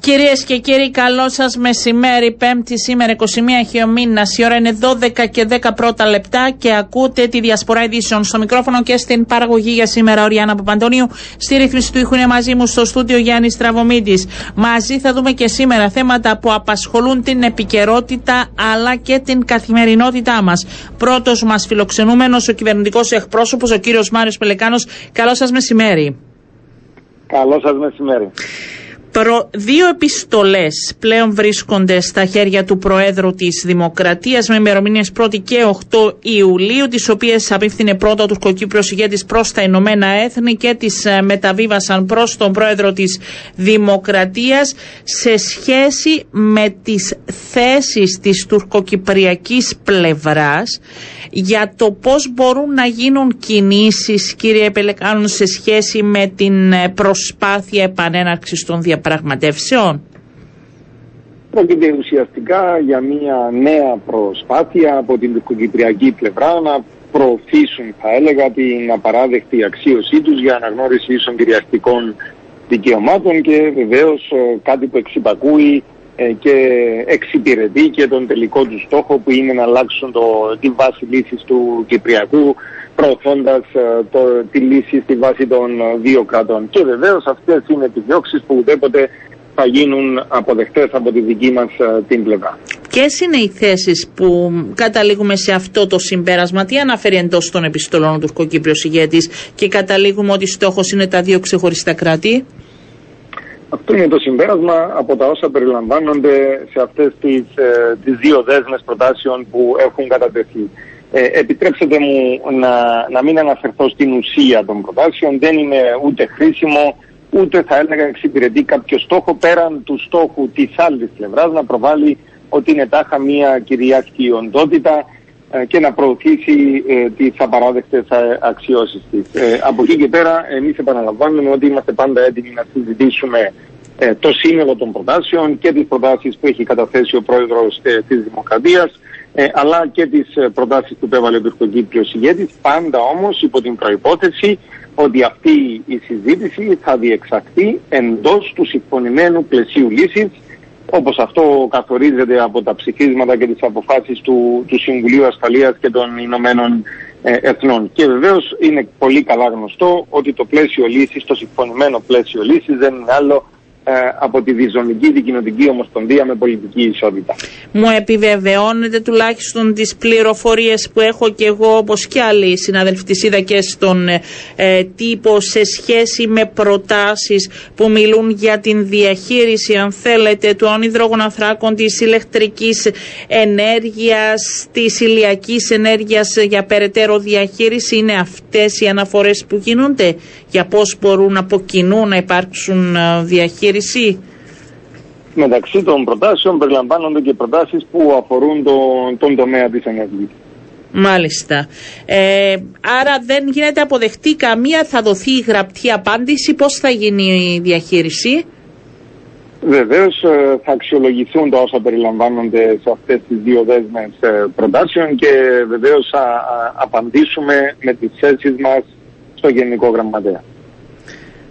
Κυρίες και κύριοι, καλό σας μεσημέρι. Πέμπτη σήμερα, 21 χιομήνα. Η ώρα είναι 12 και 10 πρώτα λεπτά και ακούτε τη διασπορά ειδήσεων στο μικρόφωνο και στην παραγωγή για σήμερα. Ο Ριάννα Παπαντονίου. Στη ρύθμιση του ήχου είναι μαζί μου στο στούντιο Γιάννης Τραβομίτη. Μαζί θα δούμε και σήμερα θέματα που απασχολούν την επικαιρότητα αλλά και την καθημερινότητά μας. Πρώτος μας φιλοξενούμενος, ο κυβερνητικός εκπρόσωπος, ο κύριος Μάριος Πελεκάνος. Καλό σας μεσημέρι. Καλό σας μεσημέρι. Προ, δύο επιστολές πλέον βρίσκονται στα χέρια του Προέδρου της Δημοκρατίας με ημερομηνίες 1η και 8 Ιουλίου, τις οποίες απίφθινε πρώτα ο τουρκοκύπριος ηγέτης προς τα Ηνωμένα Έθνη και τις ε, μεταβίβασαν προς τον Πρόεδρο της Δημοκρατίας σε σχέση με τις θέσεις της τουρκοκυπριακής πλευράς για το πώς μπορούν να γίνουν κινήσεις, κύριε Πελεκάνου, σε σχέση με την ε, προσπάθεια επανέναρξης των διαπραγματεύσεων. Πρόκειται ουσιαστικά για μια νέα προσπάθεια από την τουρκοκυπριακή πλευρά να προωθήσουν, θα έλεγα, την απαράδεκτη αξίωσή τους για αναγνώριση ίσων κυριαρχικών δικαιωμάτων και βεβαίως ε, κάτι που εξυπακούει ε, και εξυπηρετεί και τον τελικό του στόχο που είναι να αλλάξουν το, τη βάση λύσης του Κυπριακού προωθώντας ε, τη λύση στη βάση των δύο κρατών. Και βεβαίως αυτές είναι επιδιώξεις που ουδέποτε θα γίνουν αποδεκτές από τη δική μας ε, την πλευρά. Ποιες είναι οι θέσεις που καταλήγουμε σε αυτό το συμπέρασμα, τι αναφέρει εντός των επιστολών ο Τουρκοκύπριος ηγέτης και καταλήγουμε ότι στόχος είναι τα δύο ξεχωριστά κράτη; Αυτό είναι το συμπέρασμα από τα όσα περιλαμβάνονται σε αυτές τις, ε, τις δύο δέσμες προτάσεων που έχουν κατατεθεί. Ε, επιτρέψτε μου να, να μην αναφερθώ στην ουσία των προτάσεων, δεν είναι ούτε χρήσιμο, ούτε θα έλεγα εξυπηρετεί κάποιο στόχο πέραν του στόχου της άλλης πλευράς να προβάλλει ότι είναι τάχα μια κυριαρχική οντότητα ε, και να προωθήσει ε, τις απαράδεκτες αξιώσεις της. Ε, από εκεί και πέρα εμείς επαναλαμβάνουμε ότι είμαστε πάντα έτοιμοι να συζητήσουμε ε, το σύνολο των προτάσεων και τις προτάσεις που έχει καταθέσει ο πρόεδρος ε, της Δημοκρατίας ε, αλλά και τις προτάσεις που έβαλε ο Τουρκοκύπριος ηγέτης πάντα όμως υπό την προϋπόθεση ότι αυτή η συζήτηση θα διεξαχθεί εντός του συμφωνημένου πλαισίου λύσης όπως αυτό καθορίζεται από τα ψηφίσματα και τις αποφάσεις του, του Συμβουλίου Ασφαλείας και των Ηνωμένων ε, Εθνών. Και βεβαίως είναι πολύ καλά γνωστό ότι το πλαίσιο λύσης, το συμφωνημένο πλαίσιο λύσης δεν είναι άλλο ε, από τη διζωνική δικοινοτική ομοσπονδία με πολιτική ισότητα. Μου επιβεβαιώνετε τουλάχιστον τις πληροφορίες που έχω και εγώ όπως και άλλοι συναδελφοί της είδα και στον ε, τύπο σε σχέση με προτάσεις που μιλούν για την διαχείριση αν θέλετε του ανθράκων της ηλεκτρικής ενέργειας, της ηλιακής ενέργειας για περαιτέρω διαχείριση είναι αυτές οι αναφορές που γίνονται; Για πώς μπορούν από κοινού να υπάρξουν ε, διαχείριση; Μεταξύ των προτάσεων περιλαμβάνονται και προτάσεις που αφορούν τον, τον τομέα της ενέργειας. Μάλιστα. Ε, άρα δεν γίνεται αποδεχτή καμία, θα δοθεί η γραπτή απάντηση. Πώς θα γίνει η διαχείριση; Βεβαίως ε, θα αξιολογηθούν τα όσα περιλαμβάνονται σε αυτές τις δύο δέσμες προτάσεων και βεβαίως θα απαντήσουμε με τις θέσεις μας στο Γενικό Γραμματέα.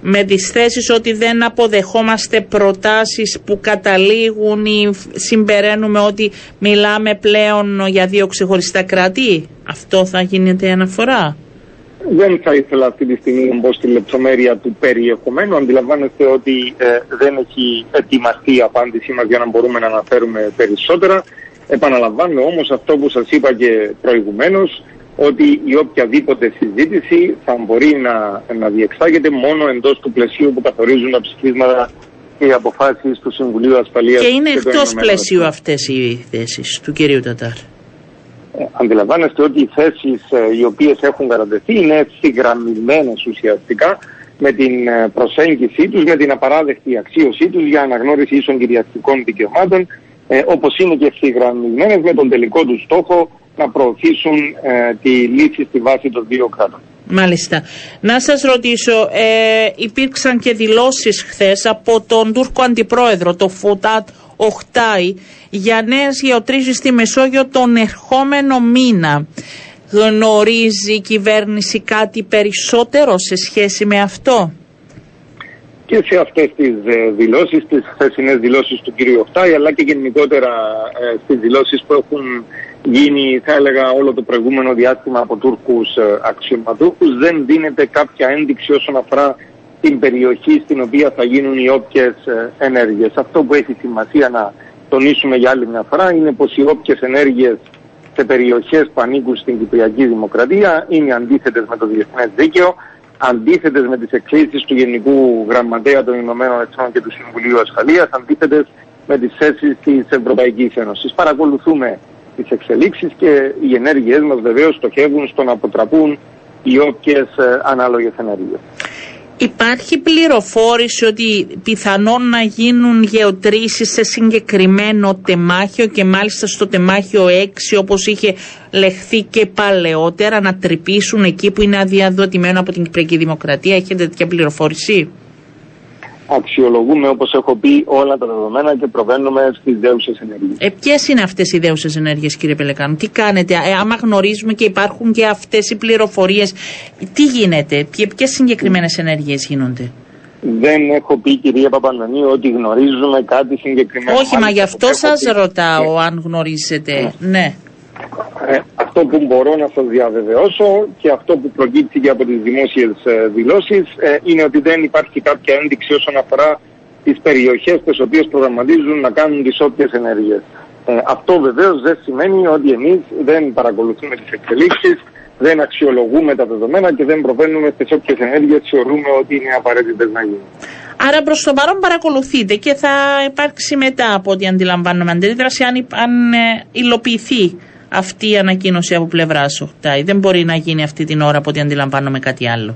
Με τις θέσεις ότι δεν αποδεχόμαστε προτάσεις που καταλήγουν ή συμπεραίνουμε ότι μιλάμε πλέον για δύο ξεχωριστά κράτη. Αυτό θα γίνεται αναφορά; Δεν θα ήθελα αυτή τη στιγμή να μπω στη λεπτομέρεια του περιεχομένου. Αντιλαμβάνεστε ότι ε, δεν έχει ετοιμαστεί η απάντησή μας για να μπορούμε να αναφέρουμε περισσότερα. Επαναλαμβάνω όμως αυτό που σας είπα και προηγουμένως ότι η οποιαδήποτε συζήτηση θα μπορεί να, να διεξάγεται μόνο εντός του πλαισίου που καθορίζουν τα ψηφίσματα και οι αποφάσεις του Συμβουλίου Ασφαλείας. Και είναι εκτός πλαισίου αυτές οι θέσεις του κυρίου Τατάρ. Ε, αντιλαμβάνεστε ότι οι θέσεις ε, οι οποίες έχουν κατατεθεί είναι ευθυγραμμισμένες ουσιαστικά με την ε, προσέγγιση τους, με την απαράδεκτη αξίωσή τους για αναγνώριση ίσων κυριαρχικών δικαιωμάτων, ε, όπως είναι και ευθυγραμμισμένες με τον τελικό τους στόχο να προωθήσουν ε, τη λύση στη βάση των δύο κράτων. Μάλιστα. Να σας ρωτήσω, ε, υπήρξαν και δηλώσεις χθες από τον Τούρκο Αντιπρόεδρο, το Φουτάτ Οχτάι για νέες γεωτρήσεις στη Μεσόγειο τον ερχόμενο μήνα. Γνωρίζει η κυβέρνηση κάτι περισσότερο σε σχέση με αυτό; Και σε αυτές τις ε, δηλώσεις, τις χθεσινές δηλώσεις του κ. Οχτάη, αλλά και γενικότερα ε, στις δηλώσεις που έχουν γίνει, θα έλεγα, όλο το προηγούμενο διάστημα από Τούρκους ε, αξιωματούχους, δεν δίνεται κάποια ένδειξη όσον αφορά την περιοχή στην οποία θα γίνουν οι όποιες ενέργειες. Αυτό που έχει σημασία να τονίσουμε για άλλη μια φορά είναι πως οι όποιες ενέργειες σε περιοχές που ανήκουν στην Κυπριακή Δημοκρατία είναι αντίθετες με το διεθνές δίκαιο αντίθετες με τις εκκλήσεις του Γενικού Γραμματέα των Ηνωμένων Εθνών και του Συμβουλίου Ασφαλείας, αντίθετες με τις θέσεις της Ευρωπαϊκής Ένωσης. Παρακολουθούμε τις εξελίξεις και οι ενέργειές μας βεβαίως στοχεύουν στο να αποτραπούν οι όποιες ε, ανάλογες ενέργειες. Υπάρχει πληροφόρηση ότι πιθανόν να γίνουν γεωτρήσεις σε συγκεκριμένο τεμάχιο και μάλιστα στο τεμάχιο 6 όπως είχε λεχθεί και παλαιότερα να τρυπήσουν εκεί που είναι αδιαδοτημένο από την Κυπριακή Δημοκρατία; Έχετε τέτοια πληροφόρηση; Αξιολογούμε όπως έχω πει όλα τα δεδομένα και προβαίνουμε στις δέουσες ενέργειες. Ε, ποιες είναι αυτές οι δέουσες ενέργειες κύριε Πελεκάνου, τι κάνετε, ε, άμα γνωρίζουμε και υπάρχουν και αυτές οι πληροφορίες, τι γίνεται, ποιες συγκεκριμένες ενέργειες γίνονται; Δεν έχω πει κυρία Παπανδονίου ότι γνωρίζουμε κάτι συγκεκριμένο. Όχι, μα γι' αυτό σας ρωτάω αν γνωρίζετε. ναι. ναι. Ε, αυτό που μπορώ να σας διαβεβαιώσω και αυτό που προκύπτει από τις δημόσιες ε, δηλώσεις ε, είναι ότι δεν υπάρχει κάποια ένδειξη όσον αφορά τις περιοχές τις οποίες προγραμματίζουν να κάνουν τις όποιες ενέργειες. Ε, αυτό βεβαίως δεν σημαίνει ότι εμείς δεν παρακολουθούμε τις εξελίξεις, δεν αξιολογούμε τα δεδομένα και δεν προβαίνουμε στις όποιες ενέργειες θεωρούμε ότι είναι απαραίτητες να γίνουν. Άρα προς το παρόν παρακολουθείτε και θα υπάρξει μετά από ό,τι αντιλαμβάνομαι αντίδραση αν, αν υλοποιηθεί αυτή η ανακοίνωση από πλευρά σου. Δεν μπορεί να γίνει αυτή την ώρα από ό,τι αντιλαμβάνομαι κάτι άλλο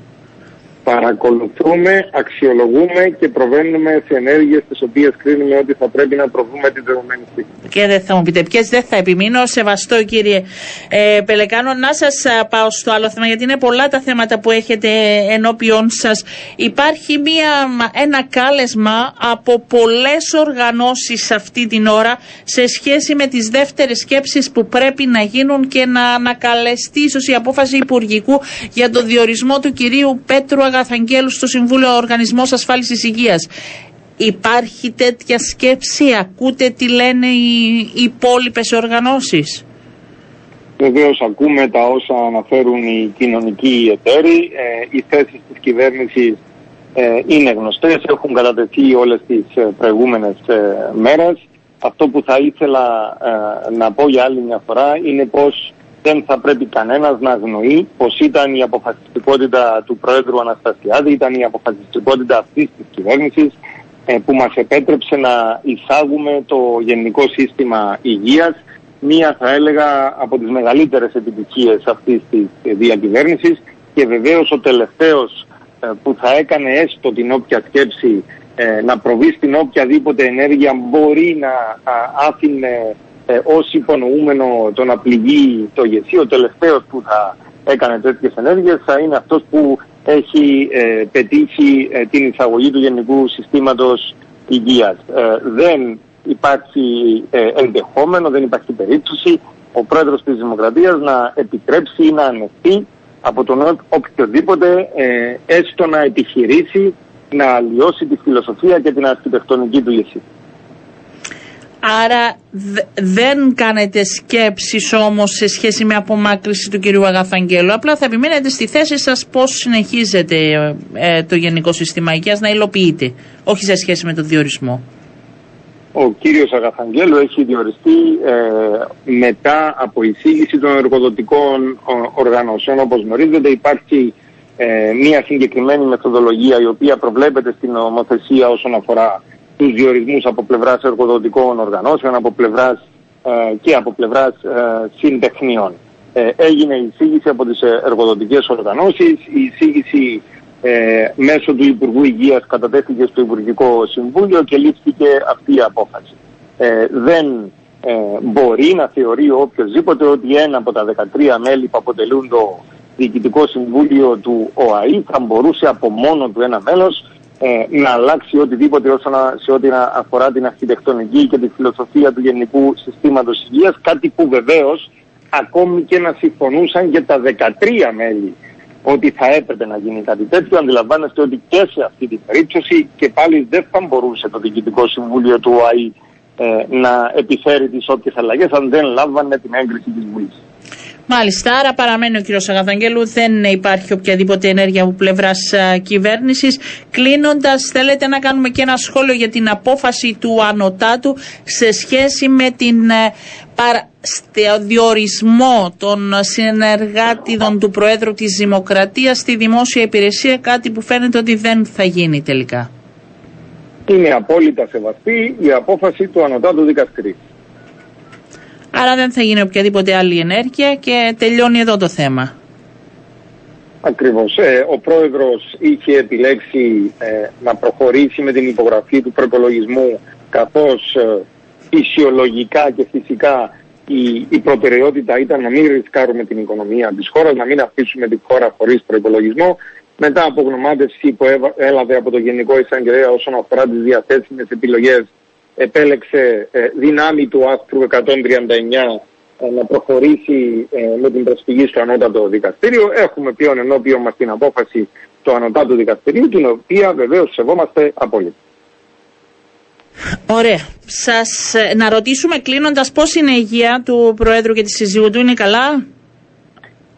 παρακολουθούμε, αξιολογούμε και προβαίνουμε σε ενέργειες τις οποίες κρίνουμε ότι θα πρέπει να προβούμε την δεδομένη στιγμή. Και δεν θα μου πείτε ποιες, δεν θα επιμείνω. Σεβαστό κύριε ε, Πελεκάνο. Να σας πάω στο άλλο θέμα, γιατί είναι πολλά τα θέματα που έχετε ενώπιον σας. Υπάρχει μια, ένα κάλεσμα από πολλές οργανώσεις αυτή την ώρα σε σχέση με τις δεύτερες σκέψεις που πρέπει να γίνουν και να ανακαλεστεί ίσω η απόφαση Υπουργικού για το διορισμό του κυρίου Πέτρου Αγαθαγγέλου στο Συμβούλιο Οργανισμός Ασφάλισης Υγείας. Υπάρχει τέτοια σκέψη, ακούτε τι λένε οι υπόλοιπες οργανώσεις; Βεβαίως ακούμε τα όσα αναφέρουν οι κοινωνικοί εταίροι. Ε, οι θέσεις της κυβέρνησης ε, είναι γνωστές, έχουν κατατεθεί όλες τις ε, προηγούμενες ε, μέρες. Αυτό που θα ήθελα ε, να πω για άλλη μια φορά είναι πως δεν θα πρέπει κανένας να αγνοεί πως ήταν η αποφασιστικότητα του Πρόεδρου Αναστασιάδη, ήταν η αποφασιστικότητα αυτής της κυβέρνησης ε, που μας επέτρεψε να εισάγουμε το Γενικό Σύστημα Υγείας, μία θα έλεγα από τις μεγαλύτερες επιτυχίες αυτής της διακυβέρνησης. Και βεβαίως ο τελευταίος ε, που θα έκανε έστω την όποια σκέψη ε, να προβεί στην οποιαδήποτε ενέργεια μπορεί να άφηνε ε, ως υπονοούμενο το να πληγεί το ΓΕΣΥ, ο τελευταίος που θα έκανε τέτοιες ενέργειες θα είναι αυτός που έχει ε, πετύχει ε, την εισαγωγή του Γενικού Συστήματος Υγείας. Ε, δεν υπάρχει ενδεχόμενο, δεν υπάρχει περίπτωση ο πρόεδρος της Δημοκρατίας να επιτρέψει ή να ανεχθεί από τον οποιοδήποτε έστω να επιχειρήσει να αλλοιώσει τη φιλοσοφία και την αρχιτεκτονική του ΓΕΣΥ. Άρα δεν κάνετε σκέψεις όμως σε σχέση με απομάκρυση του κυρίου Αγαθαγγέλου. Απλά θα επιμένετε στη θέση σας πώς συνεχίζετε ε, το Γενικό Σύστημα Υγείας να υλοποιείτε, όχι σε σχέση με το διορισμό. Ο κύριος Αγαθαγγέλου έχει διοριστεί ε, μετά από εισήγηση των εργοδοτικών οργανώσεων. Όπως γνωρίζετε υπάρχει ε, μια συγκεκριμένη μεθοδολογία η οποία προβλέπεται στην νομοθεσία όσον αφορά τους διορισμούς από πλευράς εργοδοτικών οργανώσεων, από πλευράς ε, και από πλευράς ε, συντεχνιών. Ε, έγινε η εισήγηση από τις εργοδοτικές οργανώσεις, η εισήγηση ε, μέσω του Υπουργού Υγείας κατατέθηκε στο Υπουργικό Συμβούλιο και λήφθηκε αυτή η απόφαση. Ε, δεν ε, μπορεί να θεωρεί οποιοδήποτε ότι ένα από τα 13 μέλη που αποτελούν το Διοικητικό Συμβούλιο του ΟΑΗ θα μπορούσε από μόνο του ένα μέλος ε, να αλλάξει οτιδήποτε όσον σε ό,τι αφορά την αρχιτεκτονική και τη φιλοσοφία του γενικού συστήματος υγείας, κάτι που βεβαίως ακόμη και να συμφωνούσαν και τα 13 μέλη ότι θα έπρεπε να γίνει κάτι τέτοιο. Αντιλαμβάνεστε ότι και σε αυτή την περίπτωση και πάλι δεν θα μπορούσε το Διοικητικό Συμβούλιο του ΟΑΗ ε, να επιφέρει τις όποιες αλλαγές αν δεν λάμβανε την έγκριση της Βουλής. Μάλιστα, άρα παραμένει ο κύριος Αγαθαγγέλου, δεν υπάρχει οποιαδήποτε ενέργεια από πλευράς κυβέρνησης. Κλείνοντας, θέλετε να κάνουμε και ένα σχόλιο για την απόφαση του Ανωτάτου σε σχέση με την ε, διορισμό των συνεργάτηδων του Προέδρου της Δημοκρατίας στη δημόσια υπηρεσία, κάτι που φαίνεται ότι δεν θα γίνει τελικά. Είναι απόλυτα σεβαστή η απόφαση του Ανωτάτου Δικαστηρίου. Άρα δεν θα γίνει οποιαδήποτε άλλη ενέργεια και τελειώνει εδώ το θέμα. Ακριβώς. Ε, ο πρόεδρος είχε επιλέξει ε, να προχωρήσει με την υπογραφή του προπολογισμού καθώς ε, φυσιολογικά και φυσικά η, η προτεραιότητα ήταν να μην ρισκάρουμε την οικονομία της χώρας, να μην αφήσουμε την χώρα χωρίς προπολογισμό. Μετά από γνωμάτευση που έλαβε από το Γενικό Εισαγγελέα όσον αφορά τις διαθέσιμες επιλογές επέλεξε ε, δυνάμει του άρθρου 139 ε, να προχωρήσει ε, με την προσφυγή στο ανώτατο δικαστήριο. Έχουμε πλέον ενώπιον μας την απόφαση του ανώτατου δικαστηρίου, την οποία βεβαίως σεβόμαστε απόλυτα. Ωραία. Σας, να ρωτήσουμε κλείνοντας πώς είναι η υγεία του Προέδρου και της συζύγου του, είναι καλά;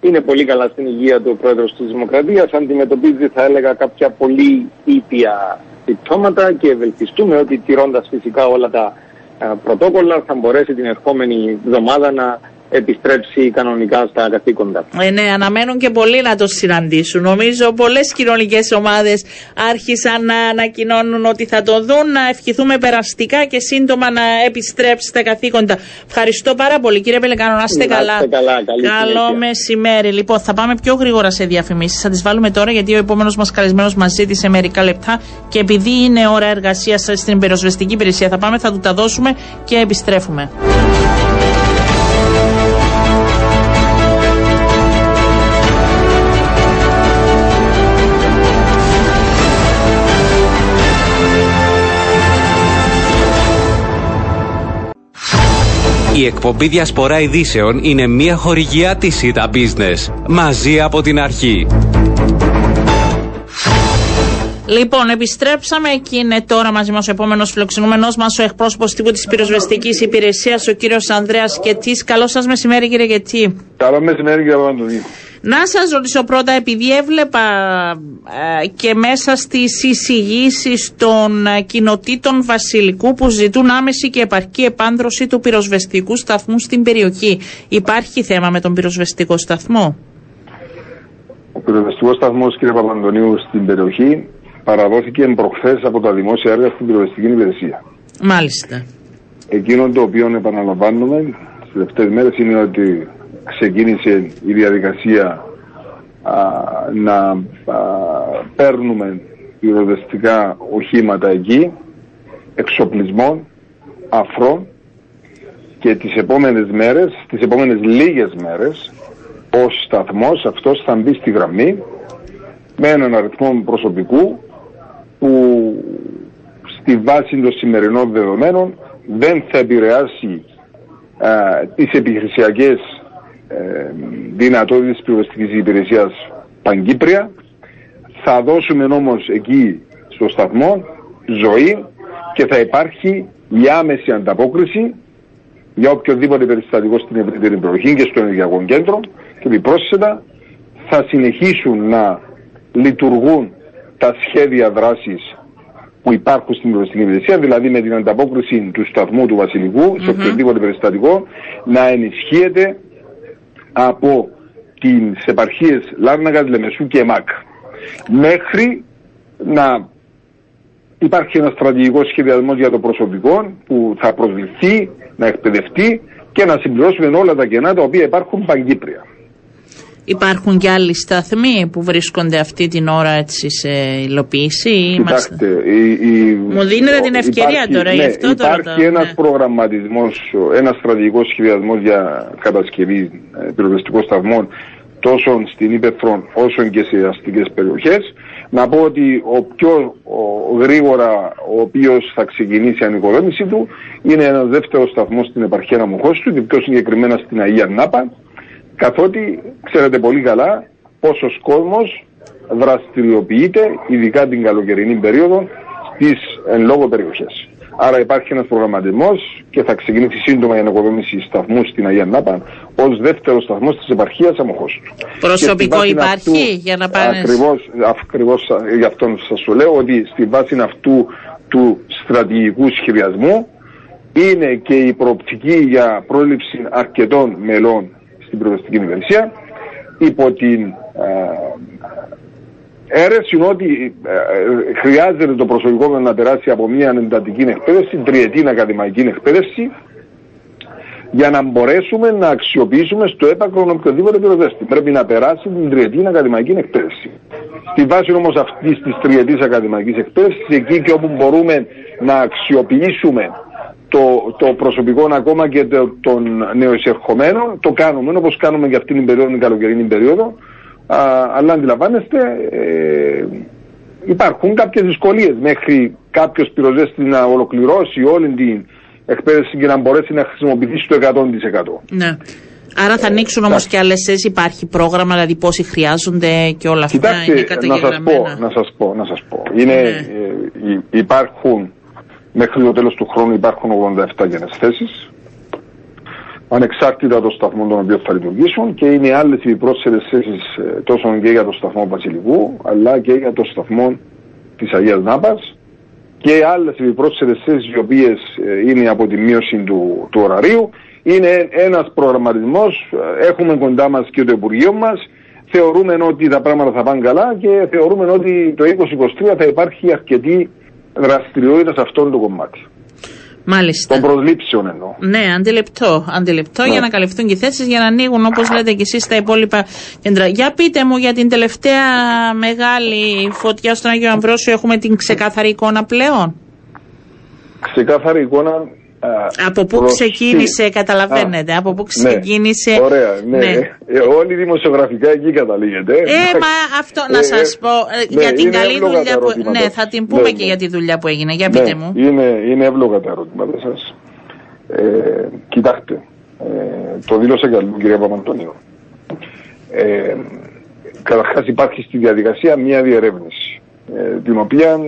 Είναι πολύ καλά στην υγεία του Πρόεδρου της Δημοκρατίας, αντιμετωπίζει θα έλεγα κάποια πολύ ήπια συμπτώματα και ευελπιστούμε ότι τηρώντας φυσικά όλα τα ε, πρωτόκολλα θα μπορέσει την ερχόμενη εβδομάδα να επιστρέψει κανονικά στα καθήκοντα. Ε, ναι, αναμένουν και πολλοί να το συναντήσουν. Νομίζω πολλές κοινωνικές ομάδες άρχισαν να ανακοινώνουν ότι θα το δουν. Να ευχηθούμε περαστικά και σύντομα να επιστρέψει στα καθήκοντα. Ευχαριστώ πάρα πολύ, κύριε Πελεκάνο. Να είστε καλά. καλά καλή Καλό μεσημέρι. Λοιπόν, θα πάμε πιο γρήγορα σε διαφημίσεις. Θα τις βάλουμε τώρα γιατί ο επόμενος μας καλεσμένος μα ζήτησε μερικά λεπτά και επειδή είναι ώρα εργασίας στην πυροσβεστική υπηρεσία, θα πάμε, θα του τα δώσουμε και επιστρέφουμε. Η εκπομπή Διασπορά Ειδήσεων είναι μια χορηγιά της ΣΥΤΑ Business. Μαζί από την αρχή. Λοιπόν, επιστρέψαμε και είναι τώρα μαζί μας ο επόμενος φιλοξενούμενος μας, ο εκπρόσωπος τύπου της πυροσβεστικής υπηρεσίας, ο κύριος Ανδρέας Κετής. Καλό σας μεσημέρι, κύριε Κετή. Καλό μεσημέρι, κύριε Παπαντονίου. Να σας ρωτήσω πρώτα, επειδή έβλεπα ε, και μέσα στις εισηγήσεις των ε, κοινοτήτων Βασιλικού που ζητούν άμεση και επαρκή επάνδρωση του πυροσβεστικού σταθμού στην περιοχή. Υπάρχει θέμα με τον πυροσβεστικό σταθμό; Ο πυροσβεστικός σταθμός, κύριε Παπαντονίου, στην περιοχή παραδόθηκε προχθές από τα δημόσια έργα στην πυροσβεστική υπηρεσία. Μάλιστα. Εκείνο το οποίο επαναλαμβάνουμε στις τελευταίες μέρες είναι ότι ξεκίνησε η διαδικασία να παίρνουμε πυροδεστικά οχήματα εκεί, εξοπλισμών, αφρών και τις επόμενες μέρες, τις επόμενες λίγες μέρες, ο σταθμός αυτός θα μπει στη γραμμή με έναν αριθμό προσωπικού που στη βάση των σημερινών δεδομένων δεν θα επηρεάσει α, τις επιχειρησιακές ε, δυνατότητες πυροσβεστικής υπηρεσίας Παγκύπρια. Θα δώσουμε όμως εκεί στο σταθμό ζωή και θα υπάρχει η άμεση ανταπόκριση για οποιοδήποτε περιστατικό στην ευρύτερη περιοχή και στο ενεργειακό κέντρο και επιπρόσθετα θα συνεχίσουν να λειτουργούν τα σχέδια δράσης που υπάρχουν στην πυροσβεστική υπηρεσία, δηλαδή με την ανταπόκριση του σταθμού του Βασιλικού σε οποιοδήποτε περιστατικό να ενισχύεται από τις επαρχίες Λάρναγας, Λεμεσού και ΕΜΑΚ μέχρι να υπάρχει ένας στρατηγικός σχεδιασμός για το προσωπικό που θα προσληφθεί, να εκπαιδευτεί και να συμπληρώσουμε όλα τα κενά τα οποία υπάρχουν παγκύπρια. Υπάρχουν και άλλοι σταθμοί που βρίσκονται αυτή την ώρα έτσι σε υλοποίηση. Κοιτάξτε, η, η, Μου δίνετε την ευκαιρία υπάρχει, τώρα, ναι, γι' αυτό υπάρχει τώρα. ένας ναι. προγραμματισμός, ένας στρατηγικός σχεδιασμός για κατασκευή ε, πυροσβεστικών σταθμών τόσο στην Ήπεθρο όσο και σε αστικές περιοχές. Να πω ότι ο πιο ο, γρήγορα ο οποίος θα ξεκινήσει η ανοικοδόμηση του είναι ένας δεύτερος σταθμός στην επαρχία Ναμοχώστου και πιο συγκεκριμένα στην Αγία Νάπα καθότι ξέρετε πολύ καλά πόσος κόσμος δραστηριοποιείται ειδικά την καλοκαιρινή περίοδο στις εν λόγω περιοχές. Άρα υπάρχει ένας προγραμματισμός και θα ξεκινήσει σύντομα η ανακοδόμηση σταθμού στην Αγία Νάπα ως δεύτερο σταθμό της επαρχίας Αμοχώστου. Προσωπικό υπάρχει αυτού, για να πάνε. Ακριβώς γι' αυτό σας το λέω ότι στη βάση αυτού του στρατηγικού σχεδιασμού είναι και η προοπτική για πρόληψη αρκετών μελών στην προοδευτική υπηρεσία υπό την ε, αίρεση ότι ε, ε, χρειάζεται το προσωπικό να περάσει από μια εντατική εκπαίδευση, τριετή ακαδημαϊκή εκπαίδευση, για να μπορέσουμε να αξιοποιήσουμε στο έπακρο οποιοδήποτε πυροδέστη. Πρέπει να περάσει την τριετή ακαδημαϊκή εκπαίδευση. Στη βάση όμως αυτής της τριετής ακαδημαϊκής εκπαίδευσης, εκεί και όπου μπορούμε να αξιοποιήσουμε το, το προσωπικό ακόμα και το, των νεοεισερχομένων, το κάνουμε όπως κάνουμε για αυτήν την περίοδο, την καλοκαιρινή περίοδο, Α, αλλά αντιλαμβάνεστε ε, υπάρχουν κάποιες δυσκολίες μέχρι κάποιος πυροσβέστης να ολοκληρώσει όλη την εκπαίδευση και να μπορέσει να χρησιμοποιήσει το 100%. Ναι. Άρα θα ανοίξουν όμως και άλλες θέσεις, υπάρχει πρόγραμμα, δηλαδή πόσοι χρειάζονται και όλα αυτά. Κοιτάξτε, να σας πω, να σας πω, να σας πω. Είναι, ναι. ε, υπάρχουν, μέχρι το τέλος του χρόνου υπάρχουν 87 γενναίες θέσεις ανεξάρτητα των σταθμών των οποίων θα λειτουργήσουν και είναι άλλες οι πρόσθετε θέσεις ε, τόσο και για το σταθμό Βασιλικού αλλά και για το σταθμό της Αγίας Νάπα και άλλες οι πρόσθετε θέσεις οι οποίες ε, είναι από τη μείωση του, του ωραρίου. Είναι ένας προγραμματισμός, ε, έχουμε κοντά μας και το Υπουργείο μας. Θεωρούμε ότι τα πράγματα θα πάνε καλά και θεωρούμε ότι το 2023 θα υπάρχει αρκετή δραστηριότητας σε αυτό το κομμάτι. Μάλιστα. Των προσλήψεων εννοώ. Ναι, αντιληπτό. Αντιληπτό ναι. για να καλυφθούν και οι θέσεις για να ανοίγουν όπως λέτε και εσείς τα υπόλοιπα κέντρα. Για πείτε μου για την τελευταία μεγάλη φωτιά στον Άγιο Αμβρόσιο έχουμε την ξεκάθαρη εικόνα πλέον; Ξεκάθαρη εικόνα από πού ξεκίνησε, καταλαβαίνετε, από πού ναι. ξεκίνησε; Ωραία, ναι. ναι. Ε, όλοι δημοσιογραφικά εκεί καταλήγεται. Ε, μα αυτό να ε, σα πω. Ε, ναι, για την καλή δουλειά που. Ναι, θα την πούμε και για τη δουλειά που έγινε. Για πείτε μου. Είναι, είναι εύλογα τα ερωτήματα σας. Ε, κοιτάξτε, το δήλωσε και αλλού κυρία Παπαντώνιο. Ε, Καταρχάς υπάρχει στη διαδικασία μια διερεύνηση, την οποία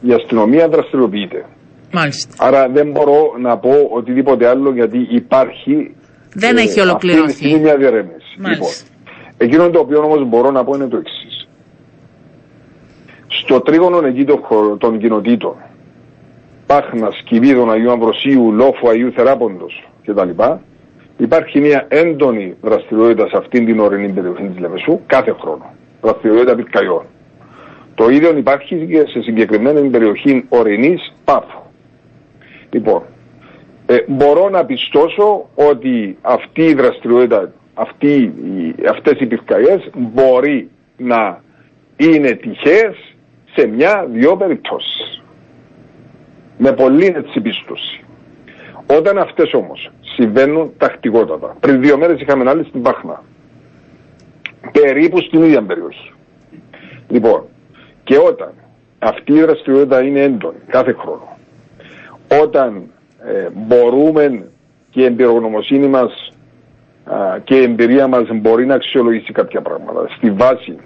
η αστυνομία δραστηριοποιείται. Μάλιστα. Άρα δεν μπορώ να πω οτιδήποτε άλλο γιατί υπάρχει. Δεν έχει ε, ολοκληρωθεί. Είναι μια διερεύνηση. Λοιπόν, εκείνο το οποίο όμως μπορώ να πω είναι το εξής. Στο τρίγωνο εκεί των κοινοτήτων, Πάχνας, Σκυβίδων, Αγίου Αμβροσίου, Λόφου, Αγίου Θεράποντος κτλ. Υπάρχει μια έντονη δραστηριότητα σε αυτήν την ορεινή περιοχή της Λεμεσού κάθε χρόνο. Δραστηριότητα πυρκαγιών. Το ίδιο υπάρχει και σε συγκεκριμένη περιοχή ορεινής Πάφου. Λοιπόν, ε, μπορώ να πιστώσω ότι αυτή η δραστηριότητα, αυτή, αυτές οι πυρκαγιές μπορεί να είναι τυχαίες σε μια-δυο περιπτώσεις. Με πολύ έτσι πίστοση. Όταν αυτές όμως συμβαίνουν τακτικότατα, πριν δύο μέρες είχαμε άλλη στην Πάχνα, περίπου στην ίδια περιοχή. Λοιπόν, και όταν αυτή η δραστηριότητα είναι έντονη κάθε χρόνο, όταν ε, μπορούμε και η εμπειρογνωμοσύνη μας και η εμπειρία μας μπορεί να αξιολογήσει κάποια πράγματα στη βάση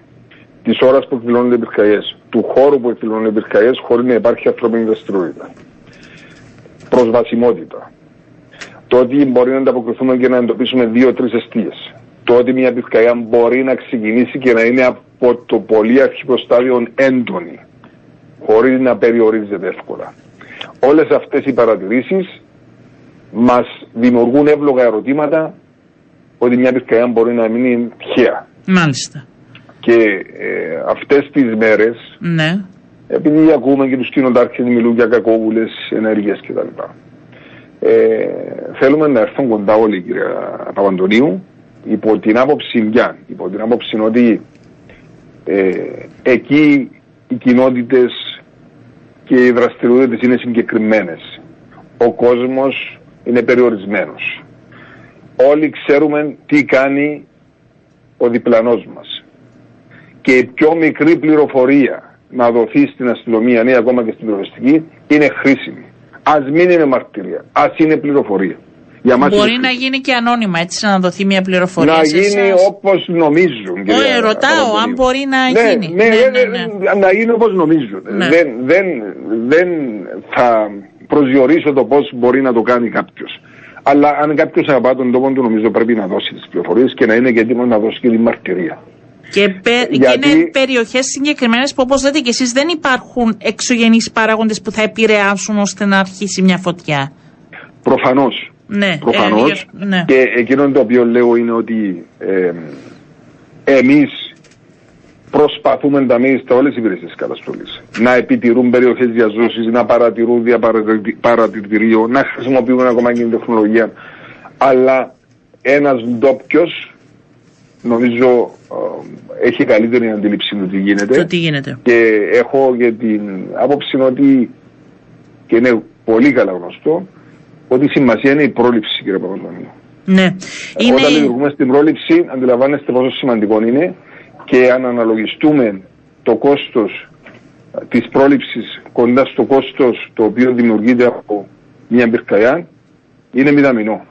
της ώρας που εκδηλώνονται οι πυρκαγιές, του χώρου που εκδηλώνονται οι πυρκαγιές, χωρίς να υπάρχει ανθρώπινη δραστηριότητα. Προσβασιμότητα. Το ότι μπορεί να ανταποκριθούμε και να εντοπίσουμε δύο-τρεις αιστείες. Το ότι μια πυρκαγιά μπορεί να ξεκινήσει και να είναι από το πολύ αρχικό στάδιο έντονη, χωρίς να περιορίζεται εύκολα. Όλες αυτές οι παρατηρήσεις μας δημιουργούν εύλογα ερωτήματα ότι μια πυρκαγιά μπορεί να μείνει τυχαία. Μάλιστα. Και ε, αυτές τις μέρες, ναι. επειδή ακούμε και τους κοινοτάρχες μιλούν για κακόβουλες ενέργειες κτλ. Ε, θέλουμε να έρθουν κοντά όλοι κύριε Παπαντονίου υπό την άποψη μια, υπό την άποψη ότι ε, εκεί οι κοινότητες και οι δραστηριότητες είναι συγκεκριμένες. Ο κόσμος είναι περιορισμένος. Όλοι ξέρουμε τι κάνει ο διπλανός μας. και η πιο μικρή πληροφορία να δοθεί στην αστυνομία ή ακόμα και στην πυροσβεστική είναι χρήσιμη. Α μην είναι μαρτυρία, ας είναι πληροφορία. Για μας Μπορεί να γίνει και ανώνυμα, έτσι να δοθεί μια πληροφορία. Να γίνει όπως νομίζουν. Όχι, ρωτάω αν μπορεί να ναι, γίνει. Ναι, ναι, ναι, ναι, να γίνει όπως νομίζουν. Ναι. Δεν, δεν, δεν θα προσδιορίσω το πώς μπορεί να το κάνει κάποιος. Αλλά αν κάποιος αγαπά τον τόπο του, νομίζω πρέπει να δώσει τις πληροφορίες και να είναι και έτοιμος να δώσει και τη μαρτυρία. Και, πε, Γιατί... και είναι περιοχές συγκεκριμένες που, όπως λέτε και εσείς, δεν υπάρχουν εξωγενείς παράγοντες που θα επηρεάσουν ώστε να αρχίσει μια φωτιά. Προφανώς. Ναι, προφανώς. Ε, ναι. Και εκείνο το οποίο λέω είναι ότι ε, εμείς προσπαθούμε να μην στα όλες οι υπηρεσίες καταστολής. Να επιτηρούν περιοχές διαζώσης, να παρατηρούν διαπαρατηρητήριο, να χρησιμοποιούν ακόμα και την τεχνολογία. Αλλά ένας ντόπιος νομίζω ε, έχει καλύτερη αντίληψη του τι γίνεται. τι γίνεται. Και έχω και την άποψη ότι και είναι πολύ καλά γνωστό ότι η σημασία είναι η πρόληψη, κύριε Παπαδονίου. Ναι. Είναι... Όταν λειτουργούμε στην πρόληψη, αντιλαμβάνεστε πόσο σημαντικό είναι και αν αναλογιστούμε το κόστος της πρόληψης κοντά στο κόστος το οποίο δημιουργείται από μια πυρκαγιά, είναι μηδαμινό.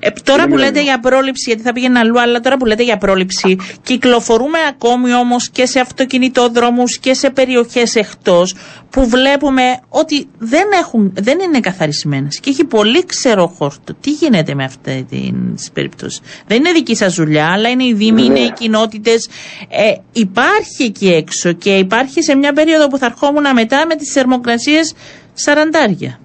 Ε, τώρα που λέτε για πρόληψη, γιατί θα πήγαινε αλλού, αλλά τώρα που λέτε για πρόληψη, κυκλοφορούμε ακόμη όμως και σε αυτοκινητόδρομους και σε περιοχές εκτός που βλέπουμε ότι δεν, έχουν, δεν είναι καθαρισμένες και έχει πολύ ξερό χόρτο. Τι γίνεται με αυτή την περίπτωση; Δεν είναι δική σας δουλειά, αλλά είναι οι δήμοι, είναι οι ναι. κοινότητες. Ε, υπάρχει εκεί έξω και υπάρχει σε μια περίοδο που θα ερχόμουν μετά με τις θερμοκρασίες σαραντάρια.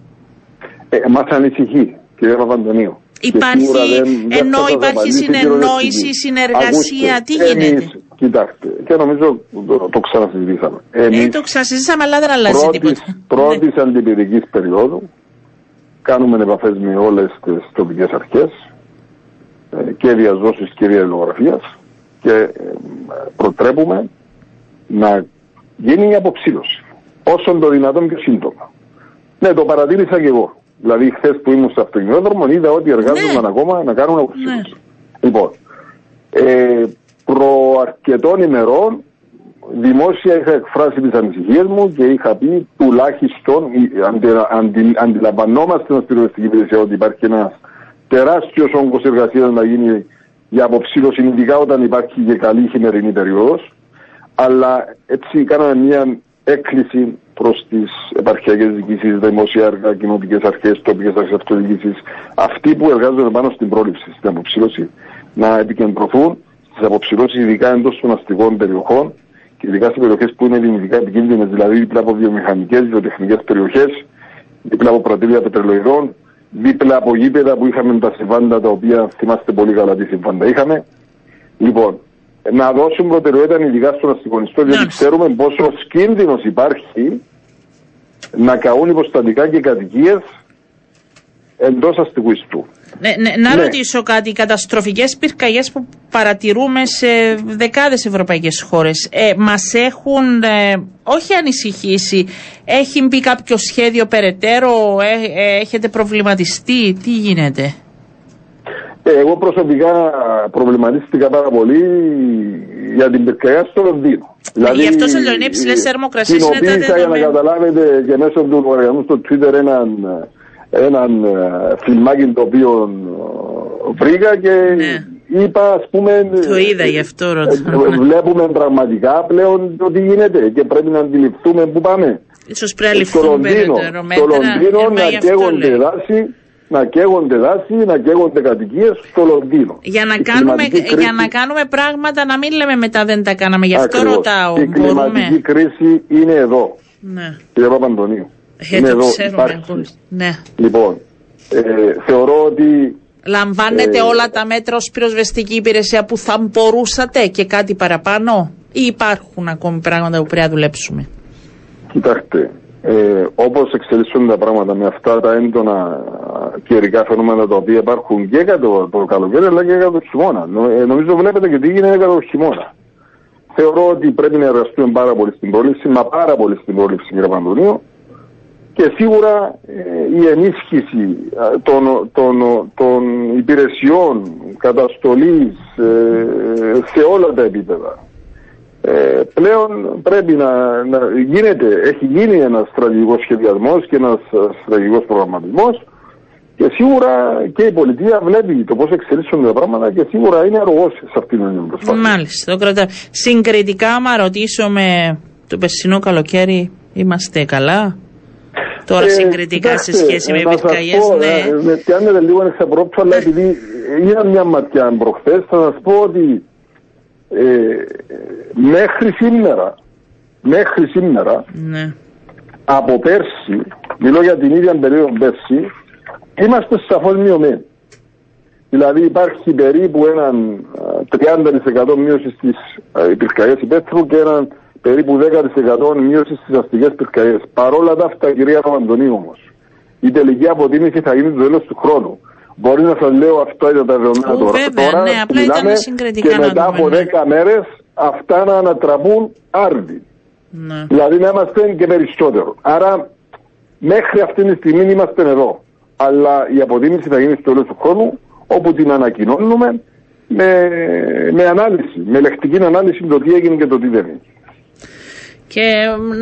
Ε, μας ανησυχεί κύριε Παπαντονίου. Υπάρχει, δεν, ενώ υπάρχει συνεννόηση, συνεργασία, τι γίνεται; Εμείς, κοιτάξτε, και νομίζω το, το ξανασυζητήσαμε. Εμείς, ε, το ξανασυζητήσαμε, αλλά δεν αλλάζει πρώτης, τίποτα. Πρώτης ναι. αντιπυρικής περίοδου κάνουμε επαφές με όλες τις τοπικές αρχές ε, και διαζώσεις και διαλογογραφίας και ε, προτρέπουμε να γίνει η αποψήλωση όσο το δυνατόν πιο σύντομα. Ναι, το παρατήρησα και εγώ. Δηλαδή, χθες που ήμουν στο αυτοκινητόδρομο, είδα ότι εργάζονταν ναι. ακόμα να κάνουν αποψήλωση. Ναι. Λοιπόν, ε, προ αρκετών ημερών δημόσια είχα εκφράσει τις ανησυχίες μου και είχα πει τουλάχιστον αντι, αντι, αντιλαμβανόμαστε στην πυροσβεστική υπηρεσία ότι υπάρχει ένας τεράστιος όγκος εργασίας να γίνει για αποψήλωση, ειδικά όταν υπάρχει και καλή χειμερινή περίοδος. Αλλά έτσι κάναμε μια έκκληση προς τις επαρχιακές διοικήσεις, δημόσια έργα, κοινωτικέ αρχές, τοπικές αρχές αυτοδιοίκησης, αυτοί που εργάζονται πάνω στην πρόληψη, στην αποψήλωση, να επικεντρωθούν στις αποψηλώσεις, ειδικά εντός των αστικών περιοχών και ειδικά σε περιοχές που είναι δυνητικά επικίνδυνες, δηλαδή δίπλα από βιομηχανικές, βιοτεχνικές περιοχές, δίπλα από πρατήρια πετρελοειδών, δίπλα από γήπεδα που είχαμε τα συμβάντα τα οποία θυμάστε πολύ καλά τι συμβάντα είχαμε. Λοιπόν, να δώσουν προτεραιότητα ειδικά στον αστικονιστό, γιατί ξέρουμε πόσο κίνδυνος υπάρχει να καούν υποστατικά και κατοικίες εντός αστικού ιστού. Ναι, ναι, να ναι. ρωτήσω κάτι. Οι καταστροφικές πυρκαγιές που παρατηρούμε σε δεκάδες ευρωπαϊκές χώρες ε, μας έχουν ε, όχι ανησυχήσει. Έχει μπει κάποιο σχέδιο περαιτέρω, ε, ε, έχετε προβληματιστεί, τι γίνεται; Ε, εγώ προσωπικά προβληματίστηκα πάρα πολύ για την πυρκαγιά στο Λονδίνο. Δηλαδή, Γι' αυτό σε λέω, είναι υψηλές θερμοκρασίες. Κοινοποίησα για να καταλάβετε και μέσω του λογαριασμού στο Twitter έναν, έναν ε, φιλμάκι το οποίο ε, βρήκα και ναι. είπα ας πούμε... Το είδα γι' αυτό ρωτώ. Βλέπουμε πραγματικά πλέον το τι γίνεται και πρέπει να αντιληφθούμε πού πάμε. Ίσως πρέπει να ληφθούν περαιτέρω μέτρα. Στο Λονδίνο να καίγονται δάση να καίγονται δάση, να καίγονται κατοικίες στο Λονδίνο. Για να, κάνουμε, για να κάνουμε πράγματα να μην λέμε μετά δεν τα κάναμε. Γι' αυτό Ακριβώς. ρωτάω. Η κλιματική κρίση είναι εδώ. Ναι. Κύριε Παπαντονίου. Ε, είναι εδώ. Ναι. Λοιπόν, ε, θεωρώ ότι Λαμβάνετε ε, όλα τα μέτρα ως πυροσβεστική υπηρεσία που θα μπορούσατε και κάτι παραπάνω ή υπάρχουν ακόμη πράγματα που πρέπει να δουλέψουμε; Κοιτάξτε, ε, όπως εξελίσσονται τα πράγματα με αυτά τα έντονα καιρικά φαινόμενα τα οποία υπάρχουν και για το, το καλοκαίρι αλλά και για το χειμώνα. Ε, νομίζω βλέπετε και τι γίνεται για το χειμώνα. Θεωρώ ότι πρέπει να εργαστούμε πάρα πολύ στην πρόληψη, μα πάρα πολύ στην πρόληψη κύριε Παντονίου και σίγουρα ε, η ενίσχυση των, των, των υπηρεσιών καταστολής ε, σε όλα τα επίπεδα ε, πλέον πρέπει να, να γίνεται, έχει γίνει ένας στρατηγικός σχεδιασμός και ένας στρατηγικός προγραμματισμός και σίγουρα και η πολιτεία βλέπει το πώς εξελίσσονται τα πράγματα και σίγουρα είναι αργός σε αυτήν την προσπάθεια. Μάλιστα, το κρατάω. Συγκριτικά, άμα ρωτήσω με το περσινό καλοκαίρι, είμαστε καλά; Τώρα ε, συγκριτικά σε σχέση με πυρκαγιές, ναι. Ε, με πιάνετε λίγο εξαπρόπτω, αλλά επειδή είδα μια ματιά προχθές, θα σας πω ότι ε, μέχρι σήμερα, μέχρι σήμερα, ναι. από πέρσι, μιλώ για την ίδια περίοδο πέρσι, είμαστε σαφώς μειωμένοι. Δηλαδή υπάρχει περίπου έναν 30% μείωση στις πυρκαγιές υπαίθρου και έναν περίπου 10% μείωση στις αστικές πυρκαγιές. Παρόλα τα αυτά, κυρία Παπαντονίου όμως, η τελική αποτίμηση θα γίνει το τέλος του χρόνου. Μπορεί να σας λέω αυτό για τα δεδομένα τώρα. Βέβαια, τώρα ναι, απλά ήταν συγκριτικά και μετά από 10 ναι. μέρες αυτά να ανατραπούν άρδι. Ναι. Δηλαδή να είμαστε και περισσότερο. Άρα μέχρι αυτή τη στιγμή είμαστε εδώ. Αλλά η αποτίμηση θα γίνει στο τέλος του χρόνου όπου την ανακοινώνουμε με, με ανάλυση, με λεκτική ανάλυση το τι έγινε και το τι δεν έγινε. Και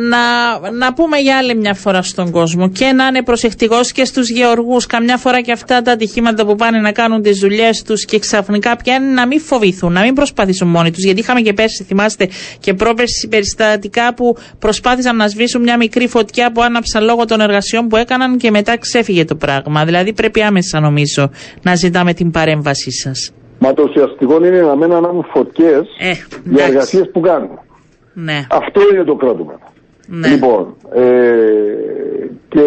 να, να πούμε για άλλη μια φορά στον κόσμο και να είναι προσεκτικός και στους γεωργούς. Καμιά φορά και αυτά τα ατυχήματα που πάνε να κάνουν τις δουλειές τους και ξαφνικά πιάνουν να μην φοβηθούν, να μην προσπαθήσουν μόνοι τους. Γιατί είχαμε και πέρσι, θυμάστε, και πρόπερσι περιστατικά που προσπάθησαν να σβήσουν μια μικρή φωτιά που άναψαν λόγω των εργασιών που έκαναν και μετά ξέφυγε το πράγμα. Δηλαδή πρέπει άμεσα νομίζω να ζητάμε την παρέμβασή σας. Μα το ουσιαστικό είναι να μην ανάβουν φωτιές ε, για εργασίες που κάνουν. Ναι. Αυτό είναι το κράτημα. Ναι. Λοιπόν, ε, και